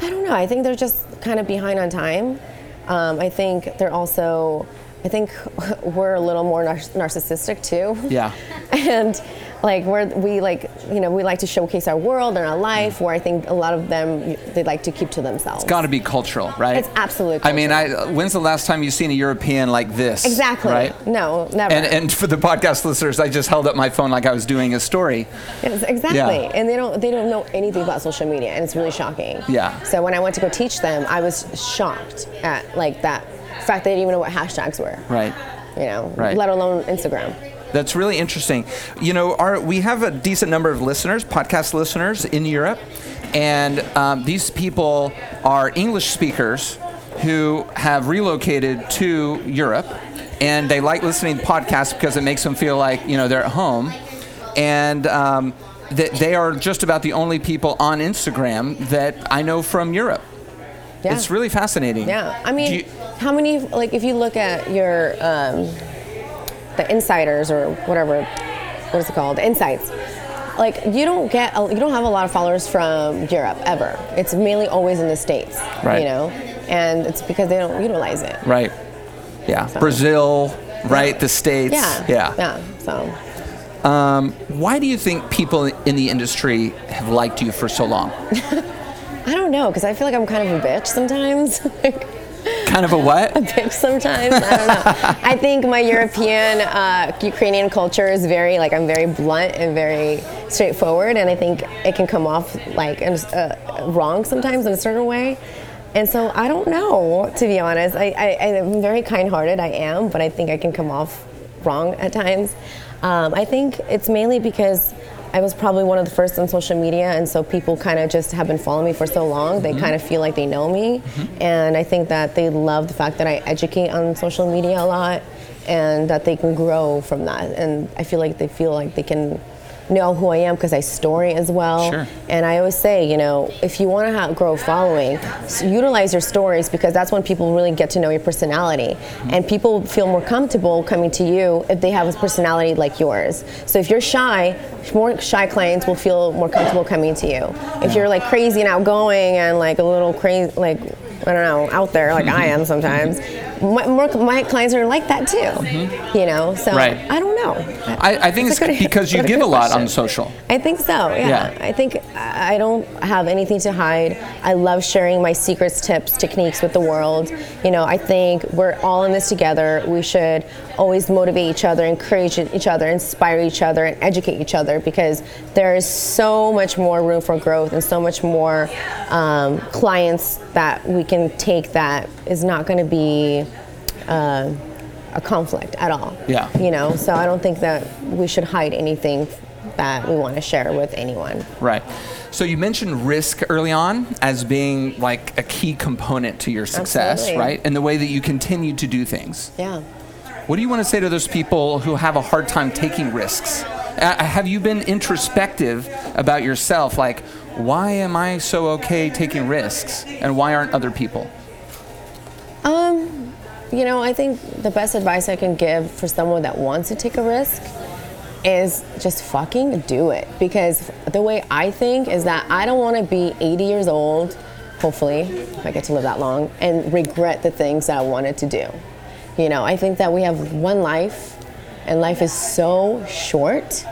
C: I don't know. I think they're just kind of behind on time. Um, I think they're also, I think we're a little more nar- narcissistic too.
B: Yeah.
C: and like we're we like you know we like to showcase our world and our life. Where I think a lot of them they like to keep to themselves.
B: It's got to be cultural, right?
C: It's absolutely
B: I mean, I, when's the last time you've seen a European like this?
C: exactly.
B: Right.
C: No, never.
B: And, and for the podcast listeners, I just held up my phone like I was doing a story.
C: Yes, exactly.
B: Yeah.
C: And they don't they don't know anything about social media and it's really shocking.
B: Yeah.
C: So when I went to go teach them, I was shocked at like that fact they didn't even know what hashtags were.
B: Right.
C: You know,
B: Right.
C: let alone Instagram.
B: That's really interesting. You know, our, we have a decent number of listeners, podcast listeners in Europe, and um, these people are English speakers who have relocated to Europe, and they like listening to podcasts because it makes them feel like you know they're at home, and um, that they are just about the only people on Instagram that I know from Europe.
C: Yeah.
B: It's really fascinating.
C: Yeah, I mean,
B: you-
C: how many like if you look at your um, the insiders or whatever, what is it called? Insights. Like you don't get a, you don't have a lot of followers from Europe ever. It's mainly always in the states.
B: Right.
C: You know, and it's because they don't utilize it.
B: right. Yeah. Brazil, right? The states.
C: Yeah.
B: Yeah.
C: Yeah. So
B: Why do you think people in the industry have liked you for so long?
C: I don't know because I feel like I'm kind of a bitch sometimes. Like,
B: Kind of a what?
C: A bitch sometimes. I don't know. I think my European, uh, Ukrainian culture is very like I'm very blunt and very straightforward, and I think it can come off like in- uh, wrong sometimes in a certain way. And so I don't know, to be honest. I, I, I'm very kind-hearted. I am, but I think I can come off wrong at times. Um, I think it's mainly because I was probably one of the first on social media, and so people kind of just have been following me for so long. They mm-hmm. kind of feel like they know me, mm-hmm. and I think that they love the fact that I educate on social media a lot, and that they can grow from that. And I feel like they feel like they can know who I am because I story as well.
B: Sure.
C: And I always say, you know, if you want to grow a following, s- utilize your stories because that's when people really get to know your personality. Mm-hmm. And people feel more comfortable coming to you if they have a personality like yours. So if you're shy, more shy clients will feel more comfortable coming to you. If you're like crazy and outgoing and like a little crazy, like I don't know, out there like I am mm-hmm. sometimes, my, more, my clients are like that too. You know, so
B: Mm-hmm. Right.
C: I don't know.
B: I, I think it's,
C: good-
B: because you give a lot on social.
C: I think so. Yeah.
B: Yeah.
C: I think I I don't have anything to hide. I love sharing my secrets, tips, techniques with the world. You know, I think we're all in this together. We should always motivate each other, encourage each other, inspire each other, and educate each other because there is so much more room for growth and so much more um, clients that we can take that is not going to be. Uh, a conflict at all.
B: Yeah.
C: You know, so I don't think that we should hide anything that we want to share with anyone.
B: Right. So you mentioned risk early on as being like a key component to your success,
C: Absolutely.
B: right? And the way that you continue to do things.
C: Yeah.
B: What do you want to say to those people who have a hard time taking risks? Uh, have you been introspective about yourself? Like, why am I so okay taking risks, and why aren't other people?
C: You know, I think the best advice I can give for someone that wants to take a risk is just fucking do it. Because the way I think is that I don't want to be 80 years old, hopefully, if I get to live that long, and regret the things that I wanted to do. You know, I think that we have one life, and life is so short,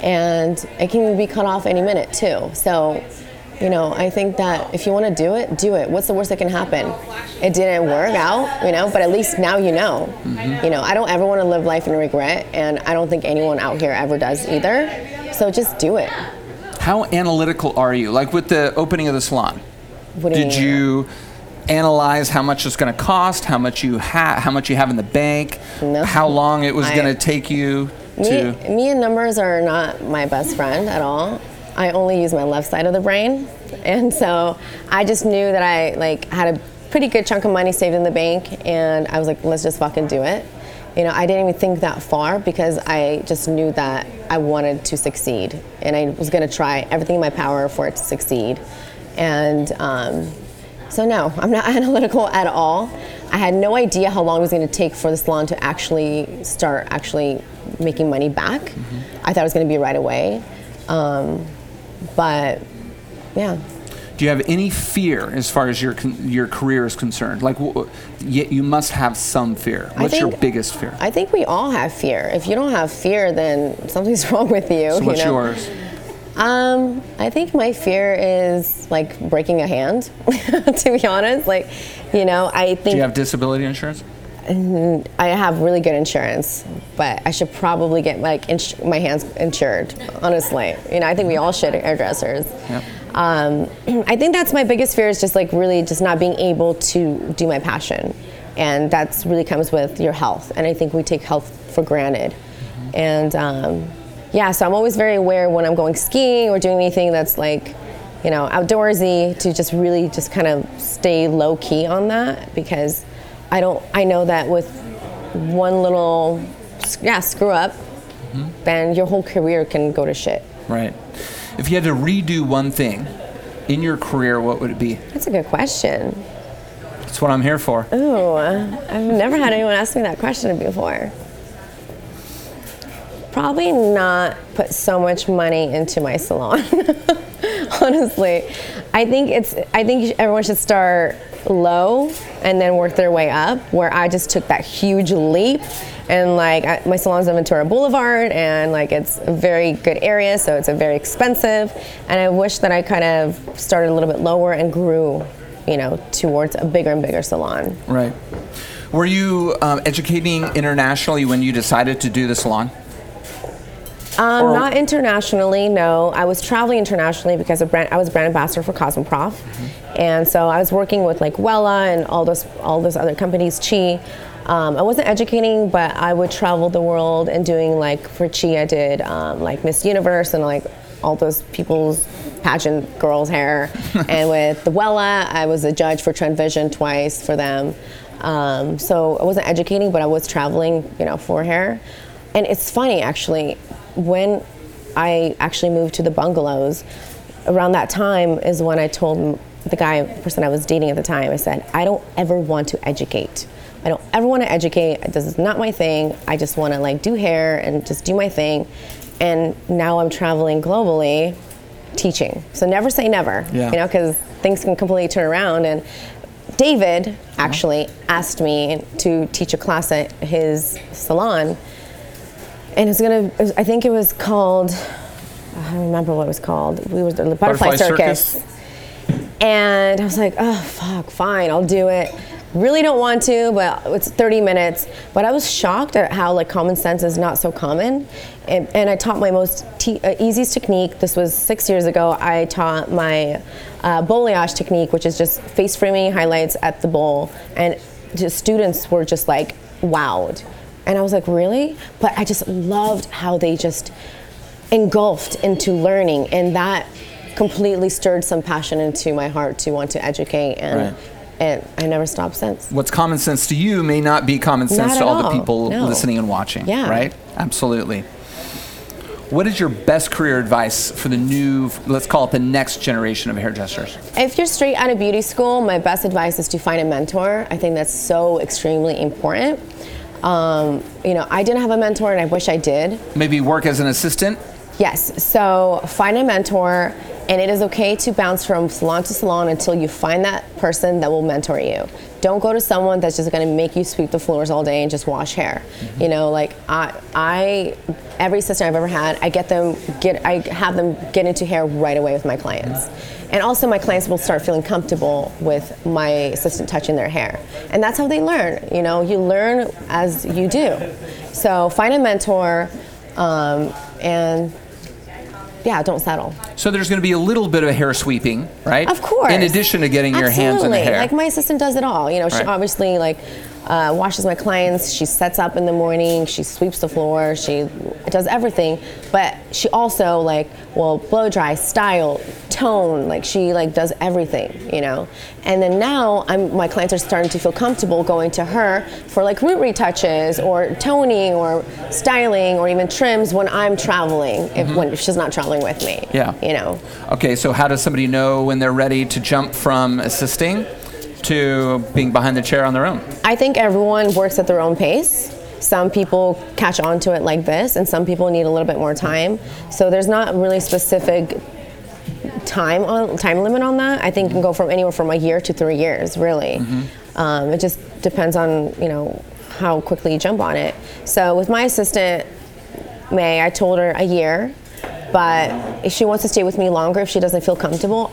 C: and it can be cut off any minute too. So, you know, I think that if you want to do it, do it. What's the worst that can happen? It didn't work out, you know, but at least now you know. Mm-hmm. You know, I don't ever want to live life in regret, and I don't think anyone out here ever does either. So just do it.
B: How analytical are you? Like with the opening of the salon,
C: What do you
B: did
C: mean?
B: you analyze how much it's going to cost, how much you have, how much you have in the bank,
C: No.
B: how long it was going to take you
C: Me,
B: to?
C: me and numbers are not my best friend at all. I only use my left side of the brain, and so I just knew that I like had a pretty good chunk of money saved in the bank, and I was like, let's just fucking do it. You know, I didn't even think that far because I just knew that I wanted to succeed, and I was gonna try everything in my power for it to succeed. And um, so no, I'm not analytical at all. I had no idea how long it was going to take for the salon to actually start actually making money back. I thought it was going to be right away. Um, but yeah,
B: Do you have any fear as far as your your career is concerned? Like, w- y- you must have some fear. What's your biggest fear?
C: I think we all have fear. If you don't have fear, then something's wrong with you.
B: so
C: you
B: what's
C: know?
B: yours?
C: Um, I think my fear is like breaking a hand. to be honest, like, you know, I think
B: Do you have disability insurance?
C: I have really good insurance, but I should probably get like ins- my hands insured. Honestly, you know, I think we all should hairdressers.
B: Yep.
C: Um, I think that's my biggest fear is just like really just not being able to do my passion, and that's really comes with your health. And I think we take health for granted, and um, yeah, so I'm always very aware when I'm going skiing or doing anything that's like you know, outdoorsy to just really just kind of stay low key on that because I don't, I know that with one little, yeah, screw up, mm-hmm. then your whole career can go to shit.
B: Right. If you had to redo one thing in your career, what would it be?
C: That's a good question.
B: That's what I'm here for.
C: Ooh, I've never had anyone ask me that question before. Probably not put so much money into my salon. Honestly, I think it's. I think everyone should start low and then work their way up. Where I just took that huge leap, and like I, my salon's on Ventura Boulevard, and like it's a very good area, so it's a very expensive. And I wish that I kind of started a little bit lower and grew, you know, towards a bigger and bigger salon.
B: Right. Were you um, educating internationally when you decided to do the salon?
C: Um, not internationally, no. I was traveling internationally because of brand, I was brand ambassador for Cosmoprof, and so I was working with like Wella and all those all those other companies. Chi. Um, I wasn't educating, but I would travel the world and doing like for Chi, I did um, like Miss Universe and like all those people's pageant girls' hair. and with the Wella, I was a judge for Trend Vision twice for them. Um, so I wasn't educating, but I was traveling, you know, for hair. And it's funny actually, when I actually moved to the bungalows, around that time is when I told the guy, person I was dating at the time, I said, I don't ever want to educate. I don't ever want to educate. This is not my thing. I just want to like do hair and just do my thing. And now I'm traveling globally teaching. So never say never,
B: Yeah.
C: you know, because things can completely turn around. And David actually asked me to teach a class at his salon, and it's gonna. I think it was called. I don't remember what it was called. We were the butterfly,
B: Butterfly
C: circus.
B: Circus?
C: And I was like, oh, fuck, fine, I'll do it. Really don't want to, but it's 30 minutes. But I was shocked at how like common sense is not so common. And, and I taught my most te- uh, easiest technique. This was six years ago. I taught my uh, balayage technique, which is just face framing highlights at the bowl. And just students were just like wowed. And I was like, really? But I just loved how they just engulfed into learning and that completely stirred some passion into my heart to want to educate and
B: Right.
C: and I never stopped since.
B: What's common sense to you may not be common sense
C: Not
B: to
C: at
B: all the people
C: No.
B: listening and watching.
C: Yeah.
B: Right? Absolutely. What is your best career advice for the new, let's call it the next generation of hairdressers?
C: If you're straight out of beauty school, my best advice is to find a mentor. I think that's so extremely important. Um, you know, I didn't have a mentor and I wish I did.
B: Maybe work as an assistant?
C: Yes, so find a mentor, and it is okay to bounce from salon to salon until you find that person that will mentor you. Don't go to someone that's just going to make you sweep the floors all day and just wash hair. You know, like I, I, every assistant I've ever had, I get them get, I have them get into hair right away with my clients. And also, my clients will start feeling comfortable with my assistant touching their hair, and that's how they learn. You know, you learn as you do. So find a mentor, um, and yeah, don't settle.
B: So there's going to be a little bit of hair sweeping, right?
C: Of course.
B: In addition to getting your hands in the hair.
C: Like my assistant does it all. You know, she
B: Right.
C: obviously like uh, washes my clients. She sets up in the morning. She sweeps the floor. She does everything. But she also like will blow dry, style, tone. Like she like does everything. You know. And then now I'm my clients are starting to feel comfortable going to her for like root retouches or toning or styling or even trims when I'm traveling. If when if she's not traveling with me.
B: Mm-hmm. Yeah.
C: You know.
B: Okay, so how does somebody know when they're ready to jump from assisting to being behind the chair on their own?
C: I think everyone works at their own pace. Some people catch on to it like this, and some people need a little bit more time. So there's not really specific time on time limit on that. I think it can go from anywhere from a year to three years, really. Um, it just depends on you know how quickly you jump on it. So with my assistant May, I told her a year, but if she wants to stay with me longer, if she doesn't feel comfortable,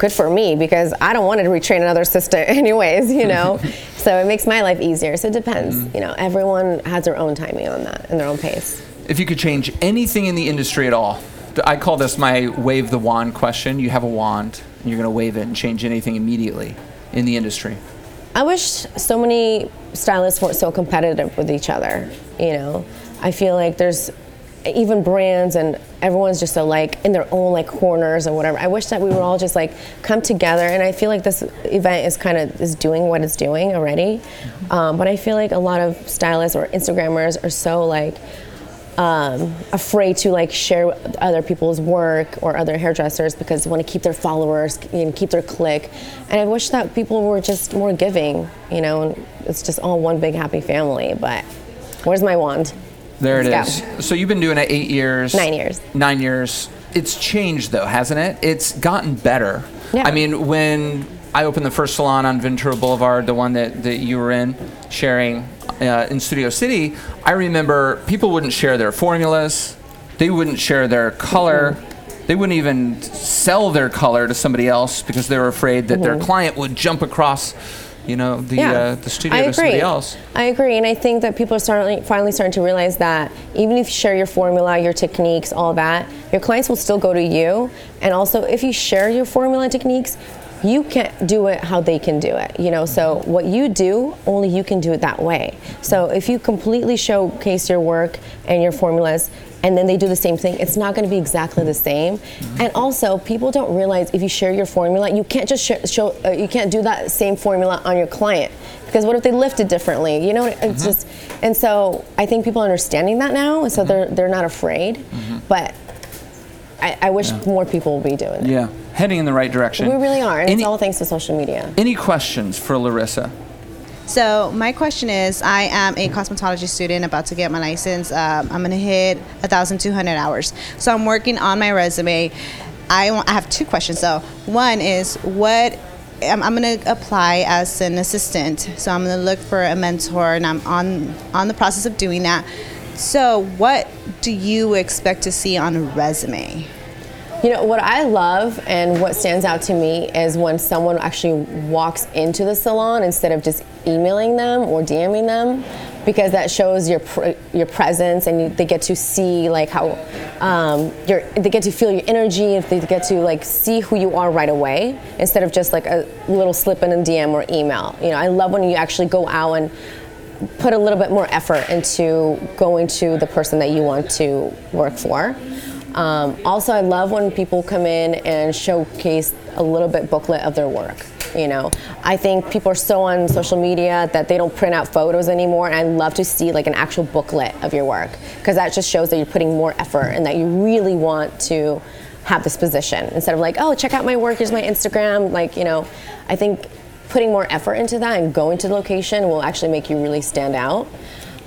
C: good for me because I don't want to retrain another assistant anyways, you know. so it makes my life easier. So it depends. Mm-hmm. You know, everyone has their own timing on that and their own pace.
B: If you could change anything in the industry at all, I call this my wave the wand question. You have a wand, and you're going to wave it and change anything immediately in the industry.
C: I wish so many stylists weren't so competitive with each other. You know, I feel like there's even brands and everyone's just so like in their own like corners or whatever. I wish that we were all just like come together. And I feel like this event is kind of is doing what it's doing already. Um, but I feel like a lot of stylists or Instagrammers are so like um, afraid to like share other people's work or other hairdressers because they want to keep their followers and keep their click. And I wish that people were just more giving, you know, and it's just all one big happy family. But where's my wand?
B: There
C: Let's
B: it is. So you've been doing it eight years.
C: Nine years.
B: Nine years. It's changed though, hasn't it? It's gotten better.
C: Yeah.
B: I mean, when I opened the first salon on Ventura Boulevard, the one that, that you were in, sharing uh, in Studio City, I remember people wouldn't share their formulas. They wouldn't share their color.
C: Mm-hmm.
B: They wouldn't even sell their color to somebody else because they were afraid that their client would jump across, you know, the uh, the studio.
C: I
B: to somebody
C: agree.
B: else.
C: I agree, and I think that people are starting, finally starting to realize that even if you share your formula, your techniques, all that, your clients will still go to you. And also, if you share your formula and techniques, you can't do it how they can do it. You know, so what you do, only you can do it that way. So if you completely showcase your work and your formulas, and then they do the same thing, it's not going to be exactly the same. Mm-hmm. And also, people don't realize if you share your formula, you can't just sh- show, uh, you can't do that same formula on your client because what if they lift it differently? You know, it's mm-hmm. just, and so I think people are understanding that now, and so mm-hmm. they're they're not afraid. But I, I wish more people would be doing it.
B: Yeah, heading in the right direction.
C: We really are, and
B: Any,
C: it's all thanks to social media.
B: any questions for Larisa?
D: So my question is, I am a cosmetology student about to get my license. Um, I'm gonna hit 1,200 hours. So I'm working on my resume. I, have two questions though. One is, what I'm, I'm going to apply as an assistant. So I'm going to look for a mentor, and I'm on on the process of doing that. So, what do you expect to see on a resume?
C: You know, what I love and what stands out to me is when someone actually walks into the salon instead of just emailing them or DMing them because that shows your your presence and you, they get to see like how um, your they get to feel your energy if they get to like see who you are right away instead of just like a little slip in a DM or email. You know, I love when you actually go out and put a little bit more effort into going to the person that you want to work for. Um, also, I love when people come in and showcase a little bit booklet of their work. You know, I think people are so on social media that they don't print out photos anymore, and I love to see like an actual booklet of your work because that just shows that you're putting more effort and that you really want to have this position instead of like, oh, check out my work, here's my Instagram. Like, you know, I think putting more effort into that and going to the location will actually make you really stand out.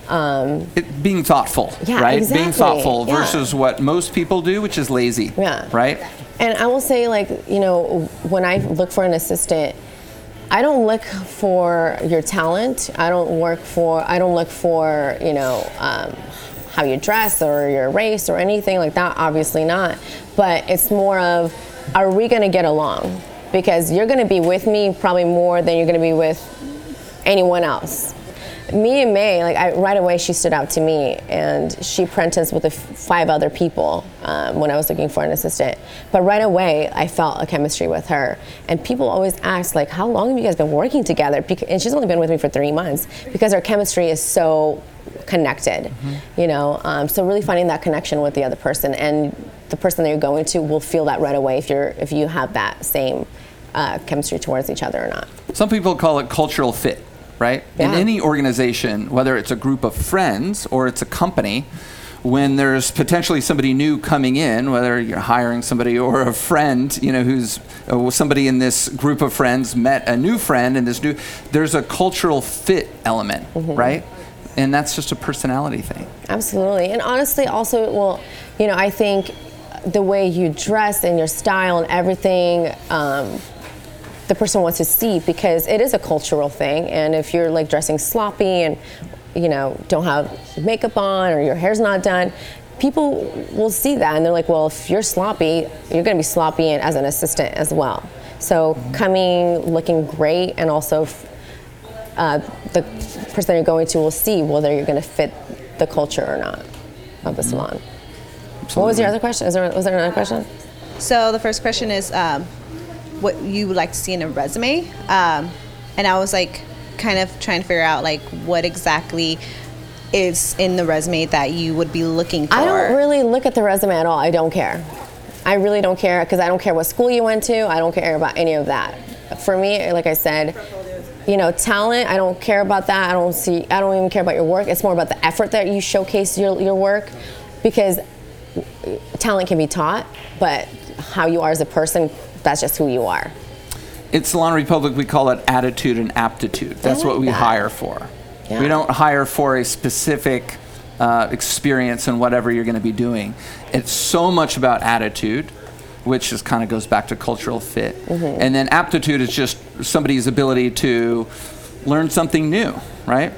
C: Um,
B: It, being thoughtful,
C: Yeah,
B: right? Being thoughtful
C: yeah.
B: versus what most people do, which is lazy,
C: Yeah.
B: right?
C: And I will say, like, you know, when I look for an assistant, I don't look for your talent. I don't work for. I don't look for you know um, how you dress or your race or anything like that. Obviously not. But it's more of, are we going to get along? Because you're going to be with me probably more than you're going to be with anyone else. Me and May, like I, right away, she stood out to me, and she apprenticed with f- five other people um, when I was looking for an assistant. But right away, I felt a chemistry with her. And people always ask, like, how long have you guys been working together? Bec- and she's only been with me for three months because our chemistry is so connected, you know. Um, so really finding that connection with the other person, and the person that you're going to will feel that right away if you're if you have that same uh, chemistry towards each other or not.
B: Some people call it cultural fit, right? In any organization, whether it's a group of friends or it's a company, when there's potentially somebody new coming in, whether you're hiring somebody or a friend, you know, who's uh, somebody in this group of friends met a new friend and this new, there's a cultural fit element, right? And that's just a personality thing.
C: Absolutely. And honestly, also, well, you know, I think the way you dress and your style and everything, um, the person wants to see because it is a cultural thing. And if you're like dressing sloppy and, you know, don't have makeup on or your hair's not done, people will see that and they're like, well, if you're sloppy, you're going to be sloppy as an assistant as well. So coming looking great and also f- uh, the person you're going to will see whether you're going to fit the culture or not of the salon. What was your other question? Is there, was there another question?
D: So the first question is um, what you would like to see in a resume, um, and I was like kind of trying to figure out like what exactly is in the resume that you would be looking for.
C: I don't really look at the resume at all. I don't care. I really don't care because I don't care what school you went to. I don't care about any of that. For me, like I said, you know, talent. I don't care about that. I don't see. I don't even care about your work. It's more about the effort that you showcase your your work, because talent can be taught, but how you are as a person, that's just who you are.
B: It's Salon Republic, we call it attitude and aptitude. That's
C: like
B: what we
C: that.
B: hire for.
C: Yeah.
B: We don't hire for a specific uh, experience in whatever you're going to be doing. It's so much about attitude, which just kind of goes back to cultural fit.
C: Mm-hmm.
B: And then aptitude is just somebody's ability to learn something new, right?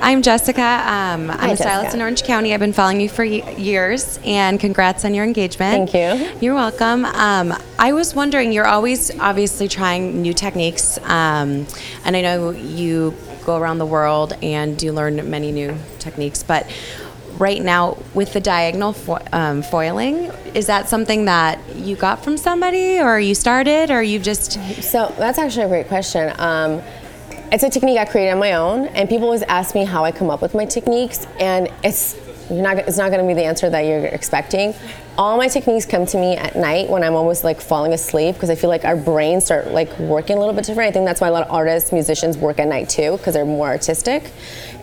E: I'm Jessica. Um, I'm
C: Hi,
E: a stylist
C: Jessica.
E: in Orange County. I've been following you for y- years, and congrats on your engagement.
C: Thank you.
E: You're welcome. Um, I was wondering, you're always obviously trying new techniques, um, and I know you go around the world and do learn many new techniques, but right now with the diagonal fo- um, foiling, is that something that you got from somebody, or you started, or you've just
C: So that's actually a great question. Um, it's a technique I created on my own, and people always ask me how I come up with my techniques, and it's not, it's not going to be the answer that you're expecting. All my techniques come to me at night when I'm almost like falling asleep because I feel like our brains start like working a little bit different. I think that's why a lot of artists, musicians work at night too because they're more artistic.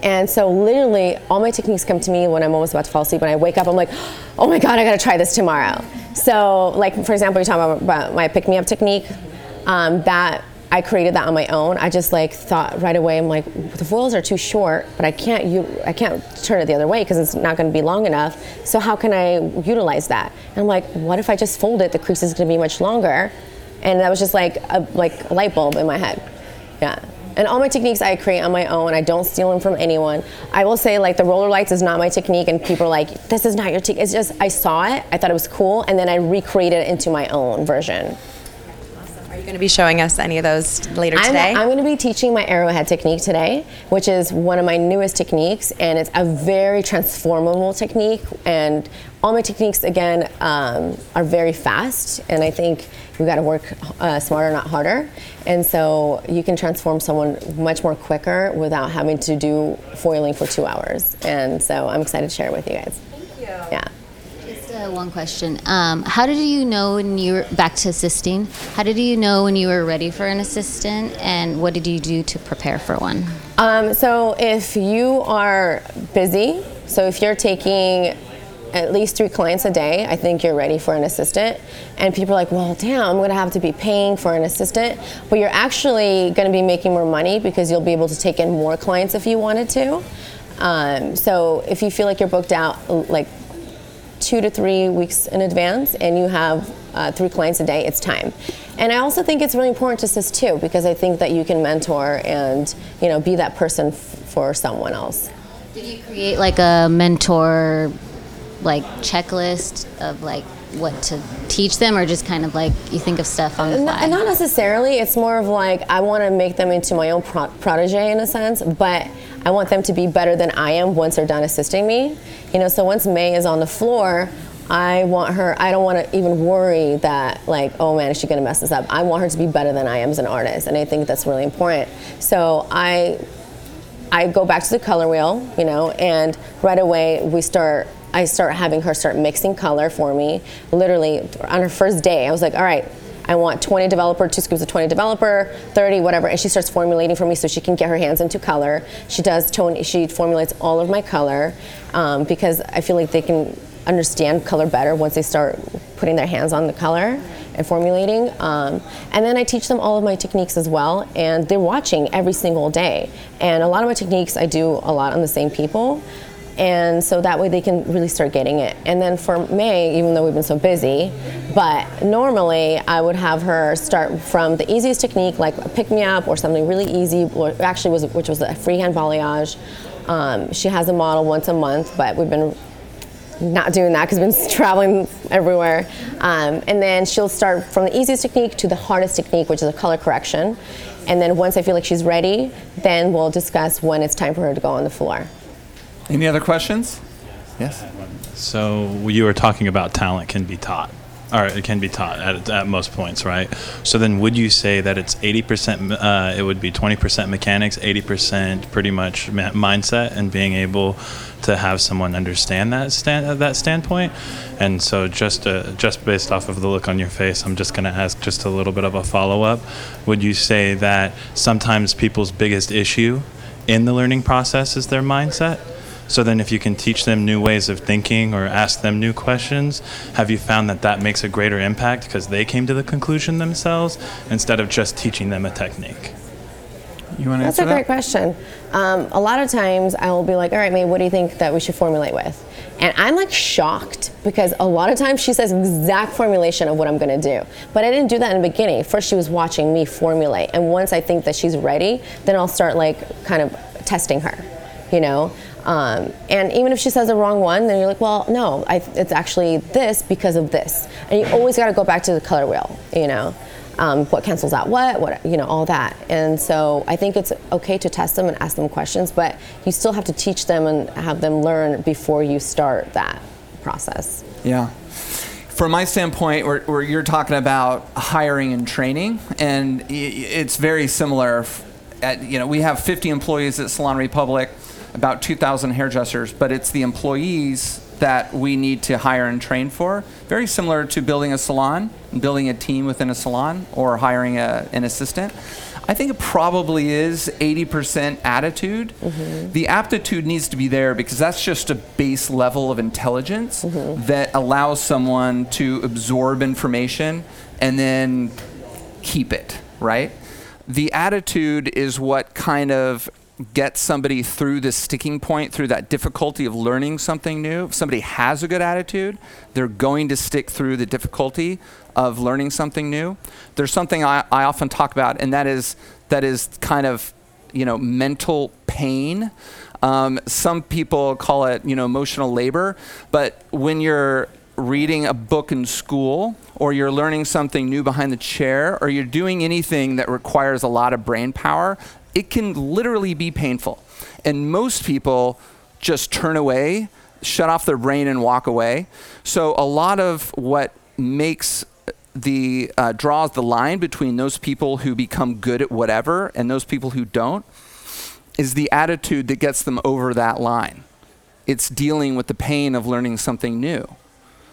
C: And so literally all my techniques come to me when I'm almost about to fall asleep. When I wake up, I'm like, oh my god, I got to try this tomorrow. So like for example, you're talking about, about my pick me up technique. Um, that I created that on my own. I just like thought right away. I'm like, the foils are too short, but I can't you I can't turn it the other way because it's not going to be long enough. So how can I utilize that? And I'm like, what if I just fold it? The crease is going to be much longer, and that was just like a like a light bulb in my head. Yeah. And all my techniques I create on my own. I don't steal them from anyone. I will say like the roller lights is not my technique, and people are like, "This is not your technique." It's just I saw it, I thought it was cool, and then I recreated it into my own version.
E: Going to be showing us any of those later
C: I'm,
E: today?
C: I'm going to be teaching my arrowhead technique today, which is one of my newest techniques, and it's a very transformable technique. And all my techniques, again, um, are very fast, and I think we got to work uh, smarter, not harder. And so you can transform someone much more quicker without having to do foiling for two hours. And so I'm excited to share it with you guys. Thank you. Yeah.
F: Uh, one question. Um, how did you know when you were back to assisting? How did you know when you were ready for an assistant, and what did you do to prepare for one?
C: Um, so if you are busy, so if you're taking at least three clients a day, I think you're ready for an assistant. And people are like, well, damn, I'm gonna have to be paying for an assistant. But you're actually gonna be making more money because you'll be able to take in more clients if you wanted to. Um, so if you feel like you're booked out like two to three weeks in advance and you have uh, three clients a day, it's time. And I also think it's really important to assist too because I think that you can mentor and you know be that person f- for someone else.
F: Did you create like a mentor, like checklist of like what to teach them, or just kind of like you think of stuff on the fly?
C: Not necessarily. It's more of like I want to make them into my own pro- protege in a sense, but I want them to be better than I am once they're done assisting me. You know, so once May is on the floor, I want her. I don't want to even worry that like, oh man, is she going to mess this up? I want her to be better than I am as an artist, and I think that's really important. So I I go back to the color wheel, you know, and right away we start. I start having her start mixing color for me. Literally on her first day, I was like, all right. I want 20 developer, two scoops of 20 developer, 30, whatever, and she starts formulating for me so she can get her hands into color. She does tone, she formulates all of my color um, because I feel like they can understand color better once they start putting their hands on the color and formulating. Um, and then I teach them all of my techniques as well, and they're watching every single day. And a lot of my techniques I do a lot on the same people. And so that way they can really start getting it. And then for May, even though we've been so busy, but normally I would have her start from the easiest technique, like a pick me up or something really easy, or actually was which was a freehand balayage. Um, she has a model once a month, but we've been not doing that because we've been traveling everywhere. Um, and then she'll start from the easiest technique to the hardest technique, which is a color correction. And then once I feel like she's ready, then we'll discuss when it's time for her to go on the floor.
B: Any other questions? Yes.
G: So you were talking about talent can be taught, or it can be taught at, at most points, right? So then, would you say that it's eighty percent? Uh, it would be twenty percent mechanics, eighty percent pretty much ma- mindset, and being able to have someone understand that stand that standpoint. And so, just uh, just based off of the look on your face, I'm just going to ask just a little bit of a follow up. Would you say that sometimes people's biggest issue in the learning process is their mindset? So then, if you can teach them new ways of thinking or ask them new questions, have you found that that makes a greater impact because they came to the conclusion themselves instead of just teaching them a technique?
B: You want to
C: That's
B: answer
C: a great question. Um, a lot of times I will be like, all right, May, what do you think that we should formulate with? And I'm like shocked because a lot of times she says exact formulation of what I'm gonna do. But I didn't do that in the beginning. First, she was watching me formulate. And once I think that she's ready, then I'll start like kind of testing her, you know? Um, and even if she says the wrong one, then you're like, well, no, I, it's actually this because of this. And you always got to go back to the color wheel, you know, um, what cancels out what, what, you know, all that. And so I think it's okay to test them and ask them questions, but you still have to teach them and have them learn before you start that process.
B: Yeah. From my standpoint, where, where you're talking about hiring and training, and it's very similar. At, you know, we have 50 employees at Salon Republic, about 2,000 hairdressers, but it's the employees that we need to hire and train for. Very similar to building a salon, and building a team within a salon, or hiring a, an assistant. I think it probably is 80% attitude. Mm-hmm. The aptitude needs to be there because that's just a base level of intelligence mm-hmm. that allows someone to absorb information and then keep it, right? The attitude is what kind of get somebody through this sticking point, through that difficulty of learning something new. If somebody has a good attitude, they're going to stick through the difficulty of learning something new. There's something I, I often talk about, and that is that is kind of you know mental pain. Um, some people call it you know emotional labor, but when you're reading a book in school or you're learning something new behind the chair or you're doing anything that requires a lot of brain power, it can literally be painful. And most people just turn away, shut off their brain, and walk away. So, a lot of what makes the uh, draws the line between those people who become good at whatever and those people who don't is the attitude that gets them over that line. It's dealing with the pain of learning something new.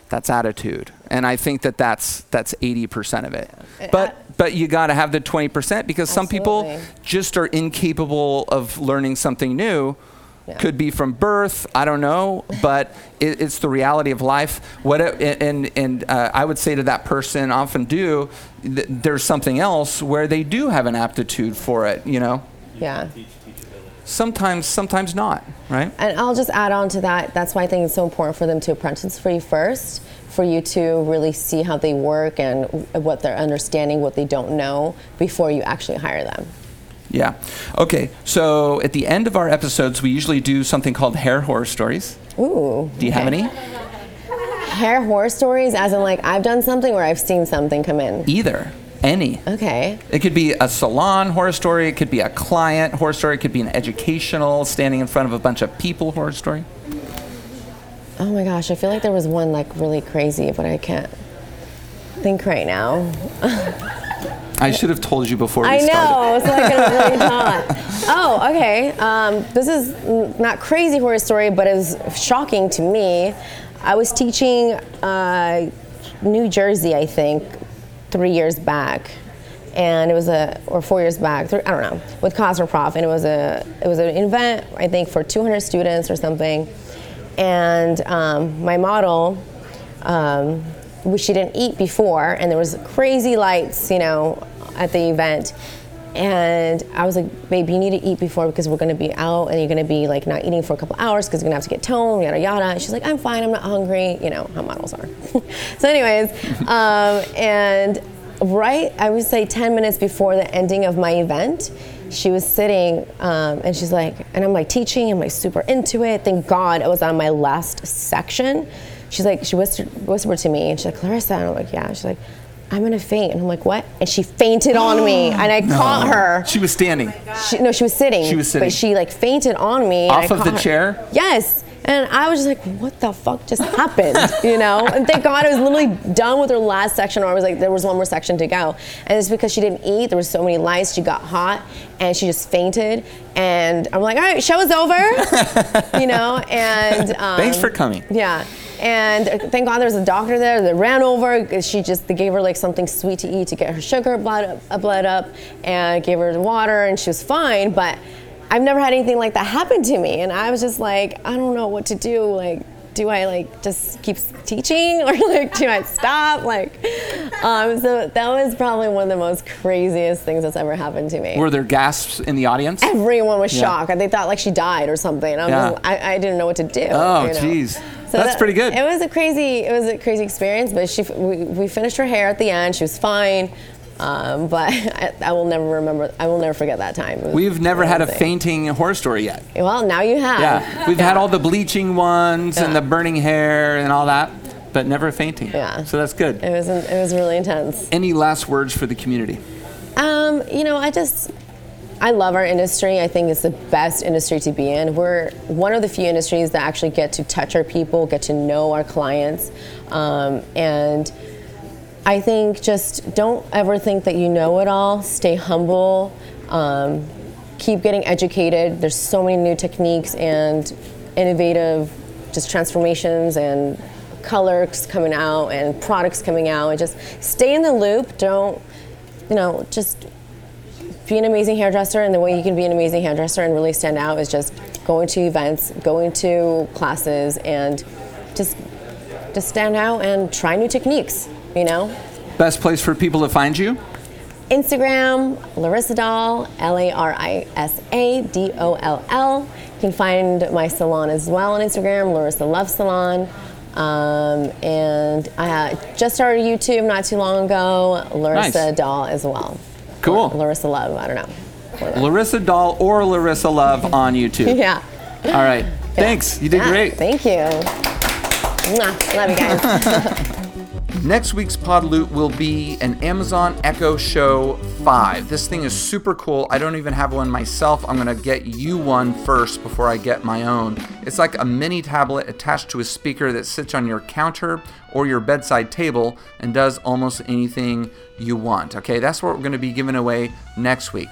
B: That's attitude, and I think that that's that's 80% of it. But but you got to have the 20% because some people just are incapable of learning something new.
C: Yeah.
B: Could be from birth, I don't know, but it, it's the reality of life. What it, and and uh, I would say to that person, often do, th- there's something else where they do have an aptitude for it. You know,
C: Yeah.
B: Sometimes sometimes not, right?
C: And I'll just add on to that. That's why I think it's so important for them to apprentice for you first, for you to really see how they work and what they're understanding, what they don't know, before you actually hire them.
B: Yeah. Okay. So at the end of our episodes, we usually do something called hair horror stories.
C: Ooh.
B: Do you have any?
C: Hair horror stories, as in like I've done something or I've seen something come in.
B: Either. Any.
C: Okay.
B: It could be a salon horror story. It could be a client horror story. It could be an educational, standing in front of a bunch of people horror story.
C: Oh my gosh, I feel like there was one like really crazy, but I can't think right now.
B: I should have told you before we
C: I
B: started.
C: know, so I could have really thought. Oh, okay. Um, this is not crazy horror story, but it was shocking to me. I was teaching uh, New Jersey, I think, three years back, and it was a or four years back. Three, I don't know with Cosmoprof, and it was a it was an event I think for 200 students or something, and um, my model. Um, which she didn't eat before, and there was crazy lights, you know, at the event. And I was like, babe, you need to eat before because we're gonna be out and you're gonna be like not eating for a couple hours because you're gonna have to get toned, yada yada. And she's like, I'm fine, I'm not hungry, you know how models are. so, anyways, um, and right, I would say 10 minutes before the ending of my event, she was sitting um, and she's like, and I'm like teaching, I'm like super into it. Thank God I was on my last section. She's like, she whispered, whispered to me and she's like, Clarissa, and I'm like, yeah. She's like, I'm gonna faint. And I'm like, what? And she fainted on me and I caught her.
B: She was standing.
C: She, no, she was sitting.
B: She was sitting.
C: But she like fainted on me.
B: Off of the
C: her.
B: chair?
C: Yes. And I was just like, what the fuck just happened? you know? And thank God I was literally done with her last section, or I was like, there was one more section to go. And it's because she didn't eat. There was so many lights. She got hot and she just fainted. And I'm like, all right, show is over. you know? And um,
B: Thanks for coming.
C: yeah. And thank God there was a doctor there that ran over. She just they gave her like something sweet to eat to get her sugar blood up, uh, blood up, and gave her water, and she was fine. But I've never had anything like that happen to me, and I was just like, I don't know what to do. Like, do I like just keep teaching, or like do I stop? Like, um, so that was probably one of the most craziest things that's ever happened to me.
B: Were there gasps in the audience?
C: Everyone was
B: Yeah.
C: shocked. They thought like she died or something. I, was
B: Yeah.
C: just- I, I didn't know what to do.
B: Oh,
C: you know. So
B: That's
C: that-
B: pretty good.
C: It was a crazy, it was a crazy experience. But she, we, we finished her hair at the end. She was fine. Um, but I, I will never remember. I will never forget that time.
B: We've never had a fainting horror story yet.
C: Well, now you have.
B: Yeah, we've had all the bleaching ones and the burning hair and all that, but never fainting.
C: Yeah.
B: So that's good.
C: It was. It was really intense.
B: Any last words for the community?
C: Um, you know, I just I love our industry. I think it's the best industry to be in. We're one of the few industries that actually get to touch our people, get to know our clients, um, and I think just don't ever think that you know it all. Stay humble. Um, keep getting educated. There's so many new techniques and innovative just transformations and colors coming out and products coming out and just stay in the loop. Don't you know, just be an amazing hairdresser and the way you can be an amazing hairdresser and really stand out is just going to events, going to classes and just just stand out and try new techniques, you know?
B: Best place for people to find you?
C: Instagram, Larisa Doll, L A R I S A D O L L. You can find my salon as well on Instagram, Larisa Love Salon. Um, and I just started YouTube not too long ago, Larisa
H: Nice.
C: Doll as well.
H: Cool.
C: Larisa Love, I don't know. One of those.
H: Larisa Doll or Larisa Love on YouTube.
C: Yeah.
H: All right. Thanks. You did
C: Yeah,
H: great.
C: Thank you. Mwah. Love you guys.
B: Next week's pod loot will be an Amazon Echo Show 5. This thing is super cool. I don't even have one myself. I'm going to get you one first before I get my own. It's like a mini tablet attached to a speaker that sits on your counter or your bedside table and does almost anything you want. Okay, that's what we're going to be giving away next week.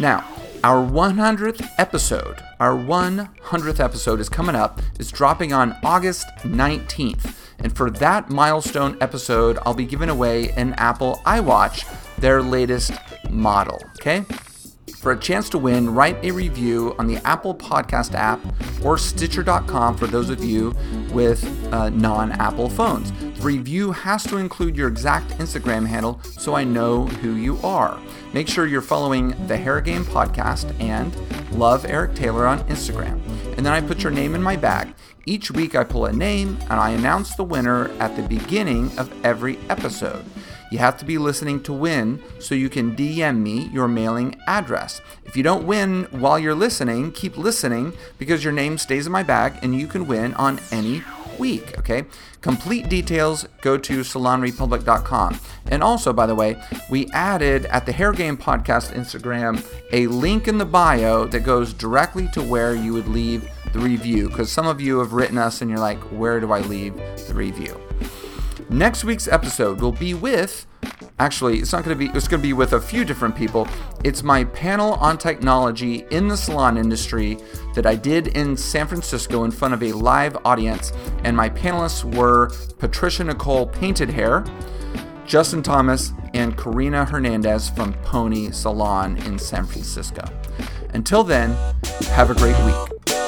B: Now, our 100th episode, our 100th episode is coming up. It's dropping on August 19th. And for that milestone episode, I'll be giving away an Apple iWatch, their latest model. Okay? For a chance to win, write a review on the Apple Podcast app or Stitcher.com for those of you with uh, non Apple phones. The review has to include your exact Instagram handle so I know who you are. Make sure you're following the Hair Game Podcast and Love Eric Taylor on Instagram. And then I put your name in my bag. Each week I pull a name and I announce the winner at the beginning of every episode. You have to be listening to win so you can DM me your mailing address. If you don't win while you're listening, keep listening because your name stays in my bag and you can win on any week, okay? Complete details go to salonrepublic.com. And also, by the way, we added at the Hair Game Podcast Instagram a link in the bio that goes directly to where you would leave the review because some of you have written us and you're like, where do I leave the review? Next week's episode will be with actually it's not going to be it's going to be with a few different people. It's my panel on technology in the salon industry that I did in San Francisco in front of a live audience and my panelists were Patricia Nicole Painted Hair, Justin Thomas and Karina Hernandez from Pony Salon in San Francisco. Until then, have a great week.